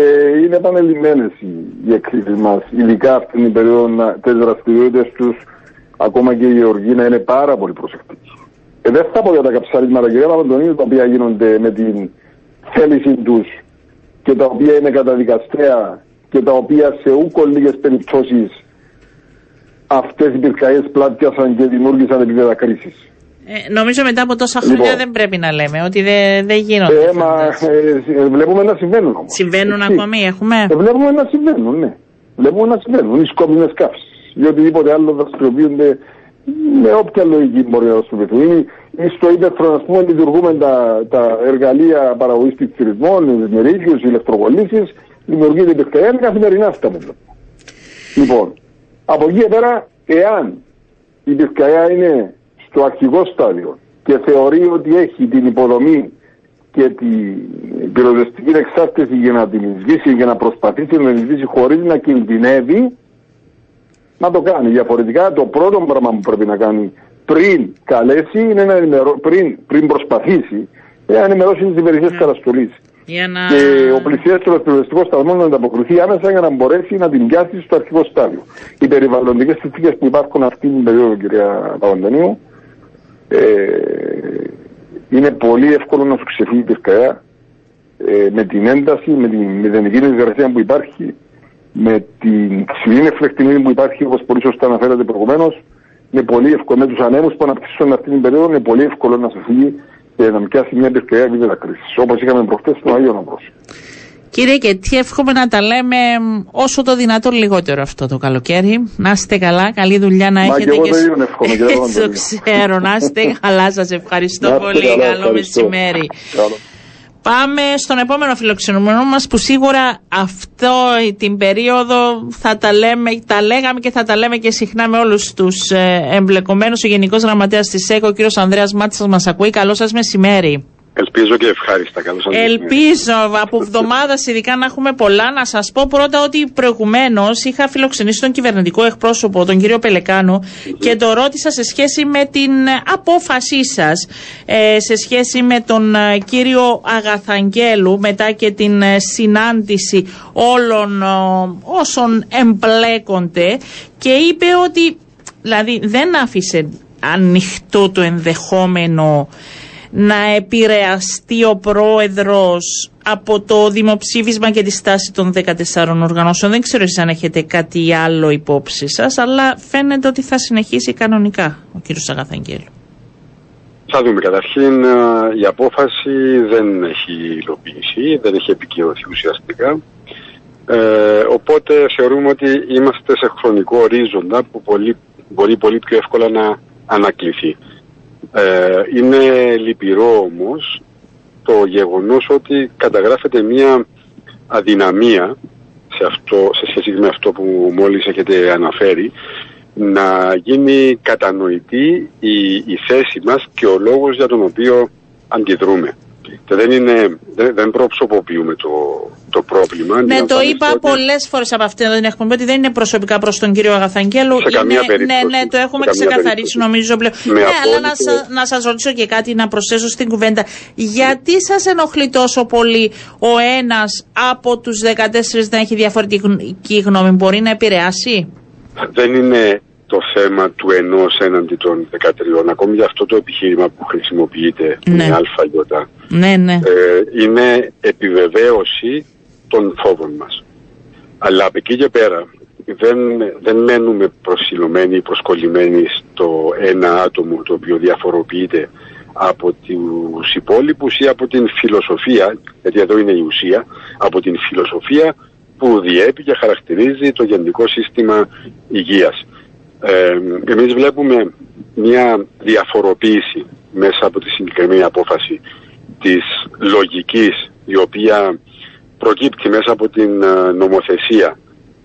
είναι επανελειμμένε οι, οι εκκλήσει μας, ειδικά αυτή την περίοδο, τις δραστηριότητες τους, ακόμα και οι γεωργοί να είναι πάρα πολύ προσεκτικοί. Ε, δεν θα πω για τα καψαρίσματα, κυρία Παπαντονίου, τα οποία γίνονται με την θέληση τους και τα οποία είναι καταδικαστέα και τα οποία σε ούκο λίγες περιπτώσεις αυτές οι πυρκαγιές πλάτιασαν και δημιούργησαν επίπεδα κρίσης. Ε, νομίζω μετά από τόσα χρόνια λοιπόν. δεν πρέπει να λέμε ότι δεν, δεν γίνονται. Ε, μα, ε, βλέπουμε να συμβαίνουν όμως. Συμβαίνουν Έτσι. ακόμη, έχουμε; Ε, βλέπουμε να συμβαίνουν, ναι. Βλέπουμε να συμβαίνουν. Οι σκόπινες καύσεις. Ή οτιδήποτε άλλο δραστηριοποιούνται με όποια λογική μπορεί να δραστηριοποιηθούν. Ή στο ύπεθρο, ας πούμε, λειτουργούμε τα, τα εργαλεία παραγωγής πληθυσμών, μερίκιου, ηλεκτροπολίσει. Δημιουργείται πυρκαγιά καθημερινά αυτά με Λοιπόν, από εκεί πέρα, εάν η πυρκαγιά είναι στο αρχικό στάδιο και θεωρεί ότι έχει την υποδομή και την πυροδεστική εξάρτηση για να την σβήσει, για να προσπαθήσει να την σβήσει χωρίς να κινδυνεύει, να το κάνει. Διαφορετικά το πρώτο πράγμα που πρέπει να κάνει πριν καλέσει είναι να ενημερώ, πριν, πριν προσπαθήσει να ενημερώσει τις υπηρεσίες yeah. καταστολής. Να... Και ο πλησιέστερο πυροδεστικό σταθμός να ανταποκριθεί άμεσα για να μπορέσει να την πιάσει στο αρχικό στάδιο. Οι περιβαλλοντικές συνθήκες που υπάρχουν αυτή την περίοδο, κυρία Παπαντανίου, ε, είναι πολύ εύκολο να σου ξεφύγει η πυρκαγιά ε, με την ένταση, με την μηδενική διαδικασία που υπάρχει, με την ψηλή εφλεκτινή που υπάρχει, όπως πολύ σωστά αναφέρατε προηγουμένως, είναι πολύ εύκολο με τους ανέμους που αναπτύσσουν αυτή την περίοδο, είναι πολύ εύκολο να σου φύγει και να πιάσει μια πυρκαγιά επίπεδα κρίσης. Όπως είχαμε προχτές στον Αγίο Ναμπρόσιο. Κύριε και τι εύχομαι να τα λέμε όσο το δυνατόν λιγότερο αυτό το καλοκαίρι. Να είστε καλά, καλή δουλειά να Μα έχετε. Και εγώ δεν εύχομαι, το ξέρω, να είστε καλά, σας ευχαριστώ πολύ, καλά, καλό μεσημέρι. Πάμε στον επόμενο φιλοξενούμενο μας που σίγουρα αυτό την περίοδο θα τα λέμε, τα λέγαμε και θα τα λέμε και συχνά με όλους τους ε, εμπλεκομένους. Ο Γενικός Γραμματέας της ΕΚΟ, ο κύριος Ανδρέας Μάτσας μας ακούει. Καλό σας μεσημέρι. Ελπίζω και ευχάριστα. Καλώς Ελπίζω από εβδομάδας ειδικά να έχουμε πολλά. Να σας πω πρώτα ότι προηγουμένως είχα φιλοξενήσει τον κυβερνητικό εκπρόσωπο, τον κύριο Πελεκάνου, και το ρώτησα σε σχέση με την απόφασή σας, ε, σε σχέση με τον ε, κύριο Αγαθαγγέλου, μετά και την ε, συνάντηση όλων όσων εμπλέκονται, και είπε ότι δηλαδή δεν άφησε ανοιχτό το ενδεχόμενο να επηρεαστεί ο πρόεδρος από το δημοψήφισμα και τη στάση των 14 οργανώσεων. Δεν ξέρω εσείς αν έχετε κάτι άλλο υπόψη σας, αλλά φαίνεται ότι θα συνεχίσει κανονικά ο κύριος Αγαθαγγέλου. Θα δούμε. Καταρχήν η απόφαση δεν έχει υλοποιηθεί, δεν έχει επικυρωθεί ουσιαστικά. Ε, οπότε θεωρούμε ότι είμαστε σε χρονικό ορίζοντα που πολύ, μπορεί πολύ πιο εύκολα να ανακληθεί. Ε, είναι λυπηρό όμως το γεγονός ότι καταγράφεται μια αδυναμία σε, αυτό, σε σχέση με αυτό που μόλις έχετε αναφέρει να γίνει κατανοητή η, η θέση μας και ο λόγος για τον οποίο αντιδρούμε. Και δεν, είναι, δεν, δεν προσωποποιούμε το, το πρόβλημα. Ναι, το είπα ότι... πολλές φορές από αυτήν την εκπομπή ότι δεν είναι προσωπικά προς τον κύριο Αγαθαγγέλου. Σε καμία είναι, περίπτωση. Ναι, ναι, το έχουμε ξεκαθαρίσει νομίζω πλέον. ναι, απόλυτο... αλλά να, σα ρωτήσω και κάτι να προσθέσω στην κουβέντα. Γιατί σας ενοχλεί τόσο πολύ ο ένας από τους 14 να έχει διαφορετική γνώμη, μπορεί να επηρεάσει; Δεν είναι το θέμα του ενός έναντι των 13. Ακόμη για αυτό το επιχείρημα που χρησιμοποιείται ναι. με ΑΙ. Ναι, ναι. Ε, είναι επιβεβαίωση των φόβων μας. Αλλά από εκεί και πέρα δεν, δεν μένουμε προσιλωμένοι ή προσκολλημένοι στο ένα άτομο το οποίο διαφοροποιείται από τους υπόλοιπους ή από την φιλοσοφία, γιατί εδώ είναι η ουσία, από την φιλοσοφία που διέπει και χαρακτηρίζει το γενικό σύστημα υγείας. Ε, εμείς βλέπουμε μια διαφοροποίηση μέσα από τη συγκεκριμένη απόφαση της λογικής η οποία προκύπτει μέσα από την ε, νομοθεσία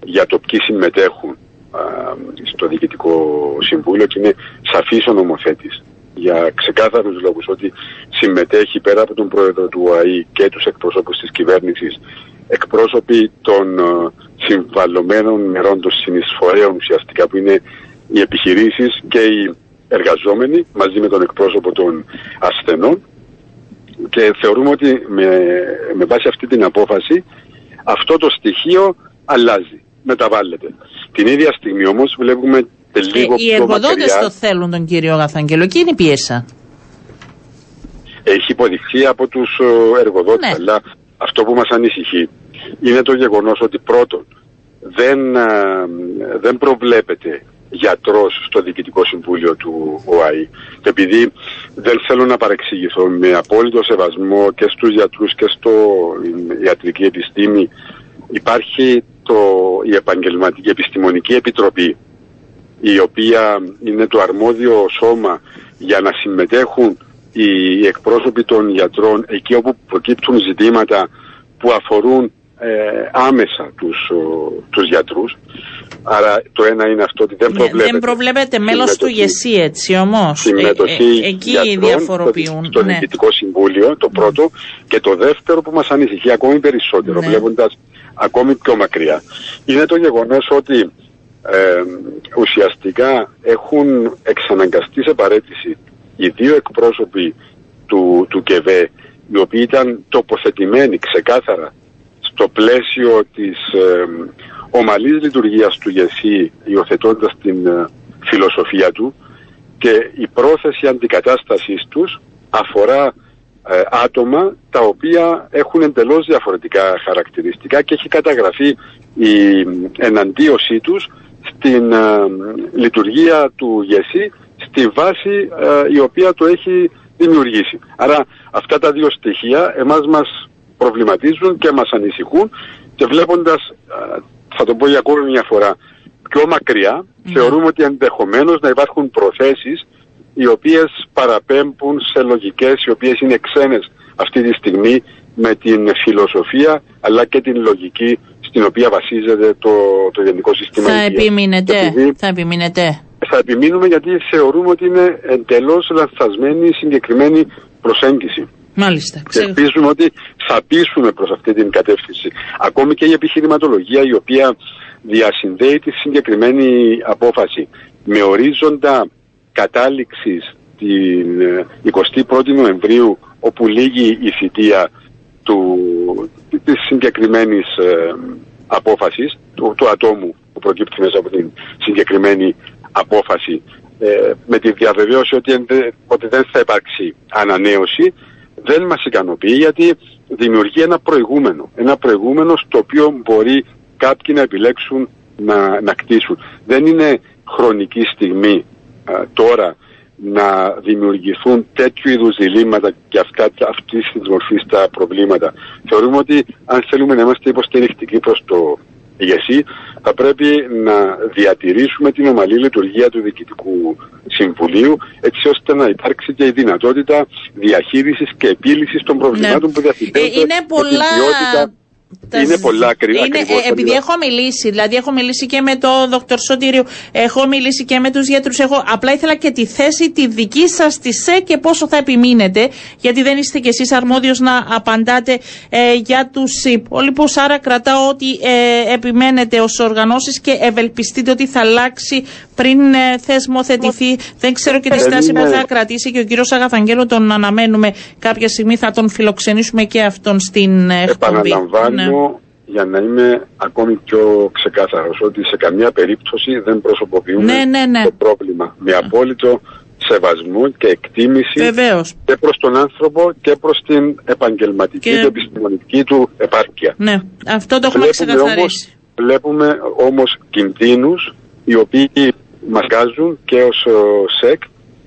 για το ποιοι συμμετέχουν στο Διοικητικό Συμβούλιο και είναι σαφής ο νομοθέτης. Για ξεκάθαρους λόγους ότι συμμετέχει πέρα από τον πρόεδρο του ΟΑΗ και τους εκπροσώπους της κυβέρνησης εκπρόσωποι των ε, συμβαλωμένων μερών των συνεισφορέων ουσιαστικά που είναι οι επιχειρήσεις και οι εργαζόμενοι μαζί με τον εκπρόσωπο των ασθενών και θεωρούμε ότι με, με βάση αυτή την απόφαση αυτό το στοιχείο αλλάζει, μεταβάλλεται. Την ίδια στιγμή όμως βλέπουμε λίγο ε, Οι εργοδότες το θέλουν τον κύριο Γαθαγγελό και είναι πιέσα. Έχει υποδειχθεί από τους ε, εργοδότες, ναι. αλλά αυτό που μας ανησυχεί είναι το γεγονός ότι πρώτον δεν, ε, δεν προβλέπεται γιατρός στο Διοικητικό Συμβούλιο του ΟΑΗ. Και επειδή δεν θέλω να παρεξηγηθώ με απόλυτο σεβασμό και στους γιατρούς και στο ιατρική επιστήμη υπάρχει το, η Επαγγελματική Επιστημονική Επιτροπή η οποία είναι το αρμόδιο σώμα για να συμμετέχουν οι εκπρόσωποι των γιατρών εκεί όπου προκύπτουν ζητήματα που αφορούν ε, άμεσα τους, ο, τους γιατρούς. Άρα το ένα είναι αυτό ότι δεν ναι, προβλέπεται. Δεν προβλέπεται μέλος του ΓΕΣΥ έτσι όμως. Συμμετοχή ε, ε, εκεί διαφοροποιούν. Στο, ναι. Διοικητικό Συμβούλιο το πρώτο και το δεύτερο που μας ανησυχεί ακόμη περισσότερο ναι. βλέποντας ακόμη πιο μακριά είναι το γεγονός ότι ε, ουσιαστικά έχουν εξαναγκαστεί σε παρέτηση οι δύο εκπρόσωποι του, του ΚΕΒΕ οι οποίοι ήταν τοποθετημένοι ξεκάθαρα στο πλαίσιο της ε, ομαλής λειτουργίας του ΓΕΣΥ υιοθετώντας την ε, φιλοσοφία του και η πρόθεση αντικατάστασής τους αφορά ε, άτομα τα οποία έχουν εντελώς διαφορετικά χαρακτηριστικά και έχει καταγραφεί η εναντίωσή τους στην ε, λειτουργία του ΓΕΣΥ στη βάση η οποία το έχει δημιουργήσει. Άρα αυτά τα δύο στοιχεία εμάς μας προβληματίζουν και μας ανησυχούν και βλέποντας, θα το πω για ακόμη μια φορά, πιο μακριά, ναι. θεωρούμε ότι ενδεχομένως να υπάρχουν προθέσεις οι οποίες παραπέμπουν σε λογικές οι οποίες είναι ξένες αυτή τη στιγμή με την φιλοσοφία αλλά και την λογική στην οποία βασίζεται το, το γενικό σύστημα θα επιμείνετε, θα επιμείνετε. Θα επιμείνουμε γιατί θεωρούμε ότι είναι εντελώς λανθασμένη συγκεκριμένη προσέγγιση. Μάλιστα. Και ελπίζουμε ότι θα πείσουμε προς αυτή την κατεύθυνση. Ακόμη και η επιχειρηματολογία η οποία διασυνδέει τη συγκεκριμένη απόφαση με ορίζοντα κατάληξης την 21η ε, Νοεμβρίου όπου λύγει η θητεία του, της συγκεκριμένης ε, απόφασης του, του ατόμου που προκύπτει μέσα από την συγκεκριμένη απόφαση ε, με τη διαβεβαίωση ότι, ότι δεν θα υπάρξει ανανέωση δεν μας ικανοποιεί γιατί δημιουργεί ένα προηγούμενο. Ένα προηγούμενο στο οποίο μπορεί κάποιοι να επιλέξουν να, να κτίσουν. Δεν είναι χρονική στιγμή τώρα να δημιουργηθούν τέτοιου είδους διλήμματα και αυτά, αυτής της μορφής τα προβλήματα. Θεωρούμε ότι αν θέλουμε να είμαστε υποστηρικτικοί προς το ηγεσί, θα πρέπει να διατηρήσουμε την ομαλή λειτουργία του Διοικητικού Συμβουλίου έτσι ώστε να υπάρξει και η δυνατότητα διαχείρισης και επίλυσης των προβλημάτων Ναι. που διαθέτουν. Ε, είναι πολλά τα Είναι ζ- πολλά ακριβώς. Είναι, ακριβώς, ε, επειδή ακριβώς. έχω μιλήσει, δηλαδή έχω μιλήσει και με το Δ. Σωτήριο, έχω μιλήσει και με τους γιατρούς. Έχω, απλά ήθελα και τη θέση τη δική σας τη ΣΕ και πόσο θα επιμείνετε, γιατί δεν είστε κι εσείς αρμόδιος να απαντάτε ε, για του υπόλοιπου. Άρα κρατάω ότι ε, επιμένετε ως οργανώσεις και ευελπιστείτε ότι θα αλλάξει πριν ε, θεσμοθετηθεί. Δεν ξέρω και τη Δεν στάση που είναι- θα κρατήσει και ο κύριος Αγαθαγγέλο τον αναμένουμε κάποια στιγμή. Θα τον φιλοξενήσουμε και αυτόν στην ε, εκπομπή. Επαναλαμβάνω Ναι. για να είμαι ακόμη πιο ξεκάθαρος ότι σε καμία περίπτωση δεν προσωποποιούμε Ναι, ναι, ναι. το πρόβλημα με απόλυτο σεβασμό και εκτίμηση Βεβαίως. και προς τον άνθρωπο και προς την επαγγελματική Και- και επιστημονική του επάρκεια. Ναι, αυτό το έχουμε Βλέπουμε ξεκαθαρίσει. όμως, βλέπουμε όμως κινδύνους οι οποίοι μας βγάζουν και ως ε, ΣΕΚ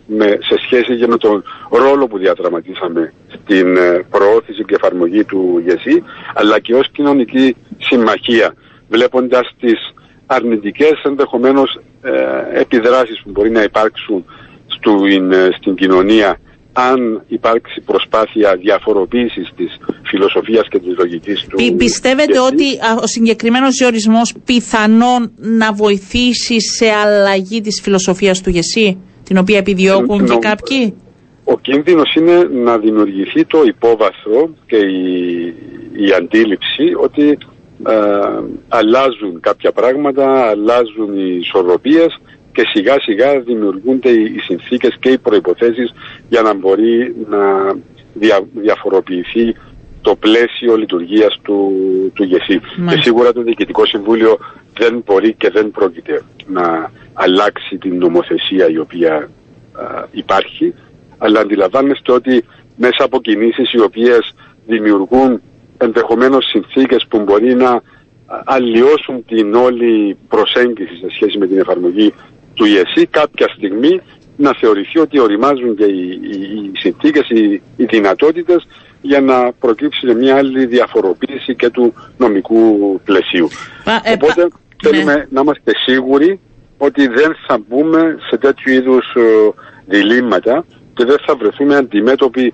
με, σε σχέση και με τον ρόλο που διαδραματίσαμε στην ε, προώθηση και εφαρμογή του ΓΕΣΥ αλλά και ως κοινωνική συμμαχία βλέποντας τις αρνητικές ενδεχομένως ε, επιδράσεις που μπορεί να υπάρξουν στην, ε, στην κοινωνία αν υπάρξει προσπάθεια διαφοροποίησης της φιλοσοφίας και της λογικής του Πι- πιστεύετε ΓΕΣΥ. ότι α, ο συγκεκριμένος διορισμός πιθανόν να βοηθήσει σε αλλαγή της φιλοσοφίας του ΓΕΣΥ, την οποία επιδιώκουν και Νομ- κάποιοι; Ο κίνδυνος είναι να δημιουργηθεί το υπόβαθρο και η, η αντίληψη ότι ε, αλλάζουν κάποια πράγματα, αλλάζουν οι ισορροπίες και σιγά σιγά δημιουργούνται οι, οι συνθήκες και οι προϋποθέσεις για να μπορεί να δια, διαφοροποιηθεί το πλαίσιο λειτουργίας του, του ΓΕΣΥ. Μάλιστα. Και σίγουρα το Διοικητικό Συμβούλιο δεν μπορεί και δεν πρόκειται να αλλάξει την νομοθεσία η οποία α, υπάρχει, αλλά αντιλαμβάνεστε ότι μέσα από κινήσεις οι οποίες δημιουργούν ενδεχομένως συνθήκες που μπορεί να α, αλλοιώσουν την όλη προσέγγιση σε σχέση με την εφαρμογή του ΙΕΣΥ κάποια στιγμή να θεωρηθεί ότι οριμάζουν και οι, οι, οι συνθήκες, οι, οι δυνατότητες για να προκύψει μια άλλη διαφοροποίηση και του νομικού πλαισίου. Πα- ε, Οπότε πα- θέλουμε ναι. να είμαστε σίγουροι ότι δεν θα μπούμε σε τέτοιου είδους ε, διλήμματα και δεν θα βρεθούμε αντιμέτωποι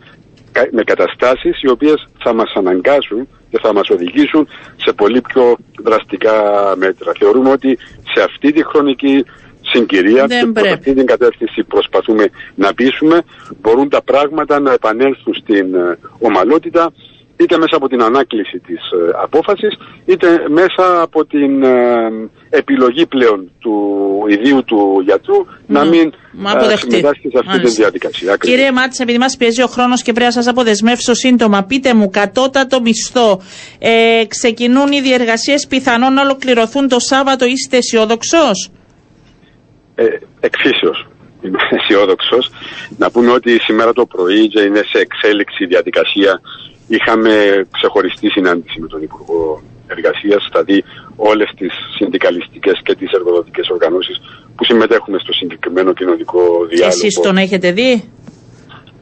κα- με καταστάσεις οι οποίες θα μας αναγκάσουν και θα μας οδηγήσουν σε πολύ πιο δραστικά μέτρα. Θεωρούμε ότι σε αυτή τη χρονική συγκυρία Δεν και προς πρέπει. αυτή την κατεύθυνση προσπαθούμε να πείσουμε μπορούν τα πράγματα να επανέλθουν στην ε, ομαλότητα είτε μέσα από την ανάκληση της ε, απόφασης είτε μέσα από την ε, επιλογή πλέον του ιδίου του γιατρού να Μμ. μην Μα ε, αποδεχτεί. συμμετάσχει σε αυτή τη Μάλιστα. διαδικασία. Ακριβώς. Κύριε Μάτσα, επειδή μας πιέζει ο χρόνος και πρέπει να σας αποδεσμεύσω σύντομα, πείτε μου, κατώτατο μισθό. Ε, ξεκινούν οι διεργασίε πιθανόν να ολοκληρωθούν το Σάββατο. Είστε αισιόδοξος; Ε, εκφύσεως είμαι αισιόδοξος. Να πούμε ότι σήμερα το πρωί και είναι σε εξέλιξη η διαδικασία. Είχαμε ξεχωριστή συνάντηση με τον Υπουργό Εργασίας, δηλαδή όλες τις συνδικαλιστικές και τις εργοδοτικές οργανώσεις που συμμετέχουμε στο συγκεκριμένο κοινωνικό διάλογο. Εσείς τον έχετε δει;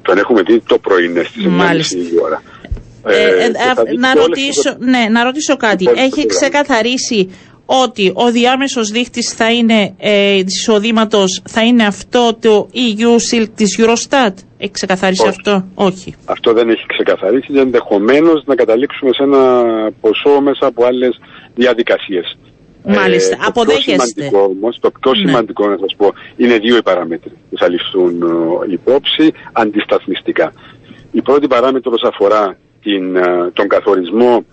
Τον έχουμε δει το πρωί, στις 9.30 Μάλιστα. η ώρα. Ε, ε, και α, θα δείτε να, όλες ρωτήσω, τις- ναι, να ρωτήσω κάτι. υπόλοιπες Έχει προγράμματα. ξεκαθαρίσει ότι ο διάμεσος δείχτης θα είναι ε, της εισοδήματος θα είναι αυτό το EU Silk της Eurostat; Έχει ξεκαθαρίσει Όχι. αυτό; Όχι. Αυτό δεν έχει ξεκαθαρίσει και ενδεχομένως να καταλήξουμε σε ένα ποσό μέσα από άλλες διαδικασίες. Μάλιστα. το Αποδέχεστε. Πιο σημαντικό όμως, το πιο Ναι. σημαντικό να σας πω είναι δύο οι παράμετροι που θα ληφθούν ε, υπόψη αντισταθμιστικά. Η πρώτη παράμετρος αφορά την, ε, τον καθορισμό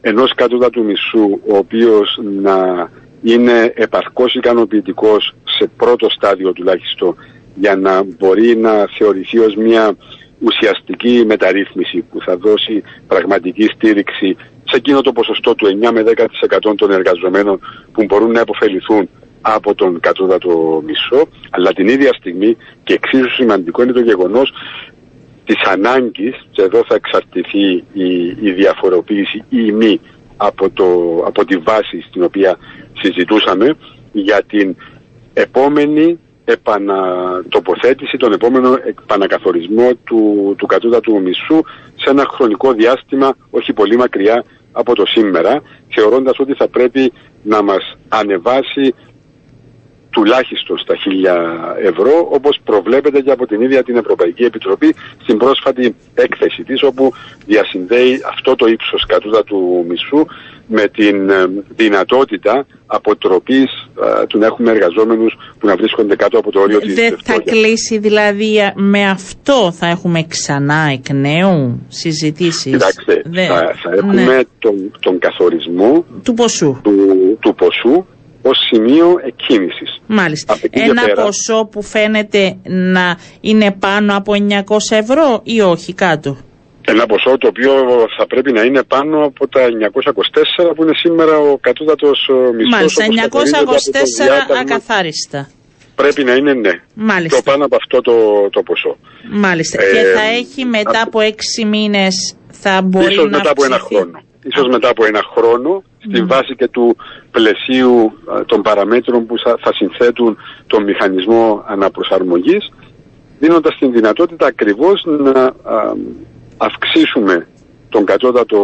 ενός κατώτατου μισού ο οποίος να είναι επαρκώς ικανοποιητικός σε πρώτο στάδιο τουλάχιστον για να μπορεί να θεωρηθεί ως μια ουσιαστική μεταρρύθμιση που θα δώσει πραγματική στήριξη σε εκείνο το ποσοστό του 9 με 10% των εργαζομένων που μπορούν να υποφεληθούν από τον κατώτατο μισό, αλλά την ίδια στιγμή και εξίσου σημαντικό είναι το γεγονός της ανάγκης, και εδώ θα εξαρτηθεί η, η διαφοροποίηση ή η μη από, το, από τη βάση στην οποία συζητούσαμε για την επόμενη επανατοποθέτηση, τον επόμενο επανακαθορισμό του, του κατώτατου μισού σε ένα χρονικό διάστημα όχι πολύ μακριά από το σήμερα θεωρώντας ότι θα πρέπει να μας ανεβάσει τουλάχιστον στα 1000 ευρώ όπως προβλέπεται και από την ίδια την Ευρωπαϊκή Επιτροπή στην πρόσφατη έκθεση της όπου διασυνδέει αυτό το ύψος του μισθού με την ε, δυνατότητα αποτροπής ε, του να έχουμε εργαζόμενους που να βρίσκονται κάτω από το όριο της Δεν θα κλείσει δηλαδή ε, με αυτό θα έχουμε ξανά εκ νέου συζητήσεις; Κοιτάξτε, θα, έχουμε ναι. τον, τον καθορισμό του ποσού. Του, του ποσού ως σημείο εκκίνησης. Μάλιστα. Ένα ποσό που φαίνεται να είναι πάνω από 900 ευρώ ή όχι κάτω; Ένα ποσό το οποίο θα πρέπει να είναι πάνω από τα 924 που είναι σήμερα ο κατώτατος ε, μισθός. Μάλιστα, 924 ακαθάριστα. Πρέπει να είναι ναι. Μάλιστα. Το πάνω από αυτό το, το ποσό. Μάλιστα. και θα ε, έχει μετά από έξι μήνες θα μπορεί ίσως να μετά από ένα χρόνο. Ίσως μετά από ένα χρόνο στη βάση και του πλαισίου των παραμέτρων που θα, συνθέτουν τον μηχανισμό αναπροσαρμογής δίνοντας την δυνατότητα ακριβώς να αυξήσουμε τον κατώτατο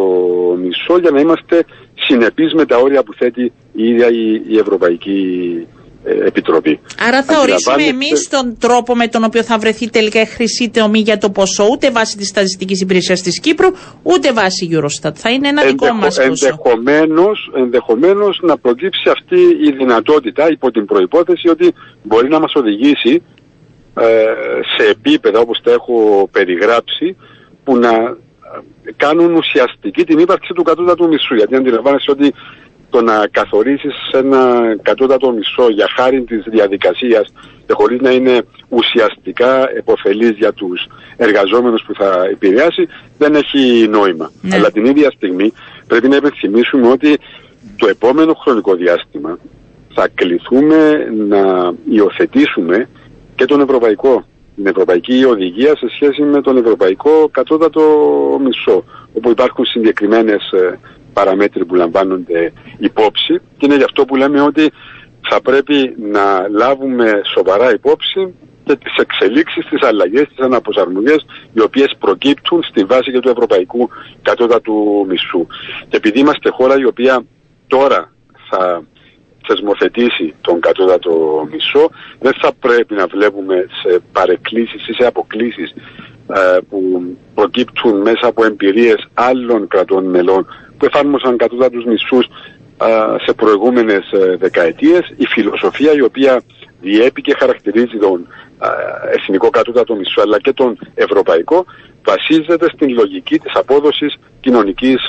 μισό για να είμαστε συνεπείς με τα όρια που θέτει η ίδια η, Ευρωπαϊκή ε, Επιτροπή. Άρα θα ορίσουμε εμείς τον τρόπο με τον οποίο θα βρεθεί τελικά η χρυσή τομή για το ποσό, ούτε βάσει της στατιστικής υπηρεσίας της Κύπρου, ούτε βάσει Eurostat. Θα είναι ένα δικό μας ποσό. Ενδεχομένως, ενδεχομένως να προκύψει αυτή η δυνατότητα υπό την προπόθεση ότι μπορεί να μας οδηγήσει ε, σε επίπεδα όπως τα έχω περιγράψει που να ε, κάνουν ουσιαστική την ύπαρξη του κατώτατου μισού. Γιατί αντιλαμβάνεσαι ότι το να καθορίσεις ένα κατώτατο μισό για χάρη της διαδικασίας και χωρίς να είναι ουσιαστικά επωφελής για τους εργαζόμενους που θα επηρεάσει δεν έχει νόημα. Ναι. Αλλά την ίδια στιγμή πρέπει να υπενθυμίσουμε ότι το επόμενο χρονικό διάστημα θα κληθούμε να υιοθετήσουμε και τον ευρωπαϊκό την Ευρωπαϊκή Οδηγία σε σχέση με τον Ευρωπαϊκό Κατώτατο Μισό, όπου υπάρχουν συγκεκριμένες ε, παραμέτροι που λαμβάνονται υπόψη και είναι γι' αυτό που λέμε ότι θα πρέπει να λάβουμε σοβαρά υπόψη και τις εξελίξεις, τις αλλαγές, τις αναποσαρμογές οι οποίες προκύπτουν στη βάση και του Ευρωπαϊκού Κατώτατου Μισού. Και επειδή είμαστε χώρα η οποία τώρα θα θεσμοθετήσει τον κατώτατο μισό, δεν θα πρέπει να βλέπουμε σε παρεκκλήσεις ή σε αποκλήσεις ε, που προκύπτουν μέσα από εμπειρίες άλλων κρατών μελών που εφάρμοσαν κατώτατους μισούς ε, σε προηγούμενες ε, δεκαετίες. Η φιλοσοφία η οποία διέπει και χαρακτηρίζει τον εθνικό κατώτατο μισό αλλά και τον ευρωπαϊκό βασίζεται στην λογική της απόδοσης κοινωνικής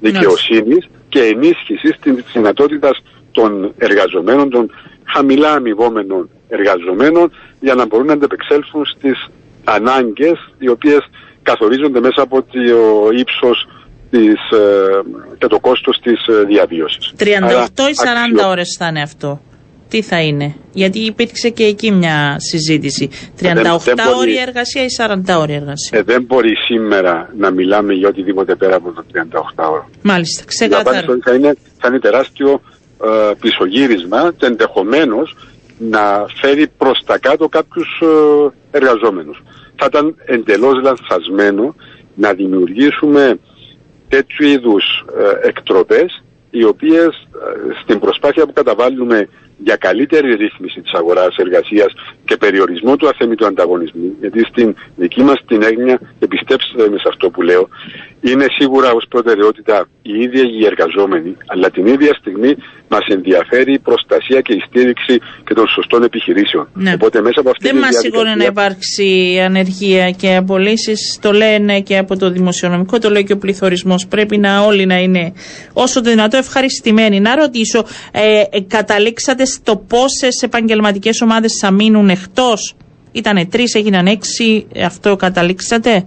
δικαιοσύνης και ενίσχυσης της δυνατότητας των εργαζομένων, των χαμηλά αμοιβόμενων εργαζομένων για να μπορούν να αντεπεξέλθουν στις ανάγκες οι οποίες καθορίζονται μέσα από το ύψος της, ε, και το κόστος της ε, διαβίωσης. 38 ή 40 ώρες θα είναι αυτό. Τι θα είναι, γιατί υπήρξε και εκεί μια συζήτηση. 38 ώρη εργασία ή 40 ώρη εργασία; Ε, δεν μπορεί σήμερα να μιλάμε για οτιδήποτε πέρα από το 38 ώρο. Μάλιστα, ξεκάθαρα. Θα είναι, θα είναι τεράστιο ε, πισωγύρισμα και ενδεχομένως να φέρει προς τα κάτω κάποιους ε, εργαζόμενους. Θα ήταν εντελώς λανθασμένο να δημιουργήσουμε τέτοιου είδους ε, εκτροπές οι οποίες ε, στην προσπάθεια που καταβάλουμε για καλύτερη ρύθμιση της αγοράς εργασίας και περιορισμό του αθέμητου ανταγωνισμού, γιατί στην δική μας την έγνοια, και πιστέψτε με σε αυτό που λέω, είναι σίγουρα ως προτεραιότητα οι ίδιοι οι εργαζόμενοι, αλλά την ίδια στιγμή μας ενδιαφέρει η προστασία και η στήριξη και των σωστών επιχειρήσεων. Ναι. Οπότε μέσα από αυτή Δεν μας σίγουρα να υπάρξει ανεργία και απολύσεις. Το λένε και από το δημοσιονομικό, το λέει και ο πληθωρισμός. Πρέπει να όλοι να είναι όσο το δυνατό ευχαριστημένοι. Να ρωτήσω, ε, ε καταλήξατε στο πόσες επαγγελματικές ομάδες θα μείνουν εκτός. Ήτανε τρεις, έγιναν έξι. Αυτό καταλήξατε;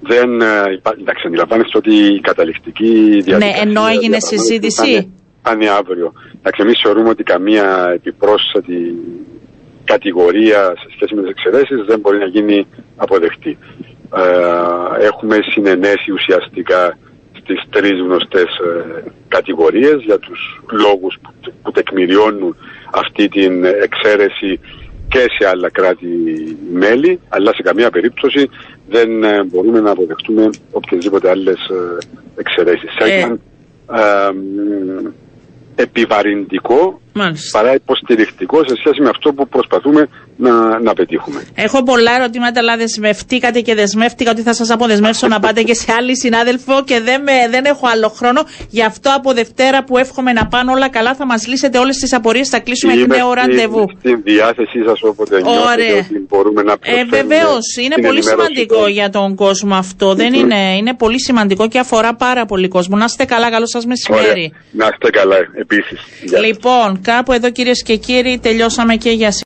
Δεν ε, Εντάξει, αντιλαμβάνεστε ότι η καταληκτική διαδικασία... Ναι, ενώ έγινε συζήτηση; Πάνε αύριο. Εντάξει, εμείς θεωρούμε ότι καμία επιπρόσθετη κατηγορία σε σχέση με τις εξαιρέσεις δεν μπορεί να γίνει αποδεκτή. Ε, έχουμε συνενέσει ουσιαστικά στις τρεις γνωστές ε, κατηγορίες για τους λόγους που, που τεκμηριώνουν αυτή την εξαίρεση και σε άλλα κράτη-μέλη, αλλά σε καμία περίπτωση δεν ε, μπορούμε να αποδεχτούμε οποιασδήποτε άλλες εξαιρέσεις. Ε, ε, μ, επιβαρυντικό Μάλιστα. παρά υποστηρικτικό σε σχέση με αυτό που προσπαθούμε να, να πετύχουμε. Έχω πολλά ερωτήματα, αλλά δεσμευτήκατε και δεσμεύτηκα ότι θα σας αποδεσμεύσω να πάτε και σε άλλη συνάδελφο και δεν, με, δεν έχω άλλο χρόνο. Γι' αυτό από Δευτέρα που εύχομαι να πάνε όλα καλά θα μας λύσετε όλες τις απορίες. Θα κλείσουμε εκ νέου ραντεβού. στην, στην διάθεσή σας όποτε νιώθετε Ωραία. ότι μπορούμε να Ε, προσφέρουμε Βεβαίως, είναι την πολύ ενημέρωση σημαντικό των- για τον κόσμο αυτό. Δεν είναι, είναι πολύ σημαντικό και αφορά πάρα πολύ κόσμο. Να είστε καλά, καλό σας Ωραία. μεσημέρι. Να είστε καλά επίσης. Γεια σας. Λοιπόν, κάπου εδώ κυρίες και κύριοι, τελειώσαμε και για σήμερα.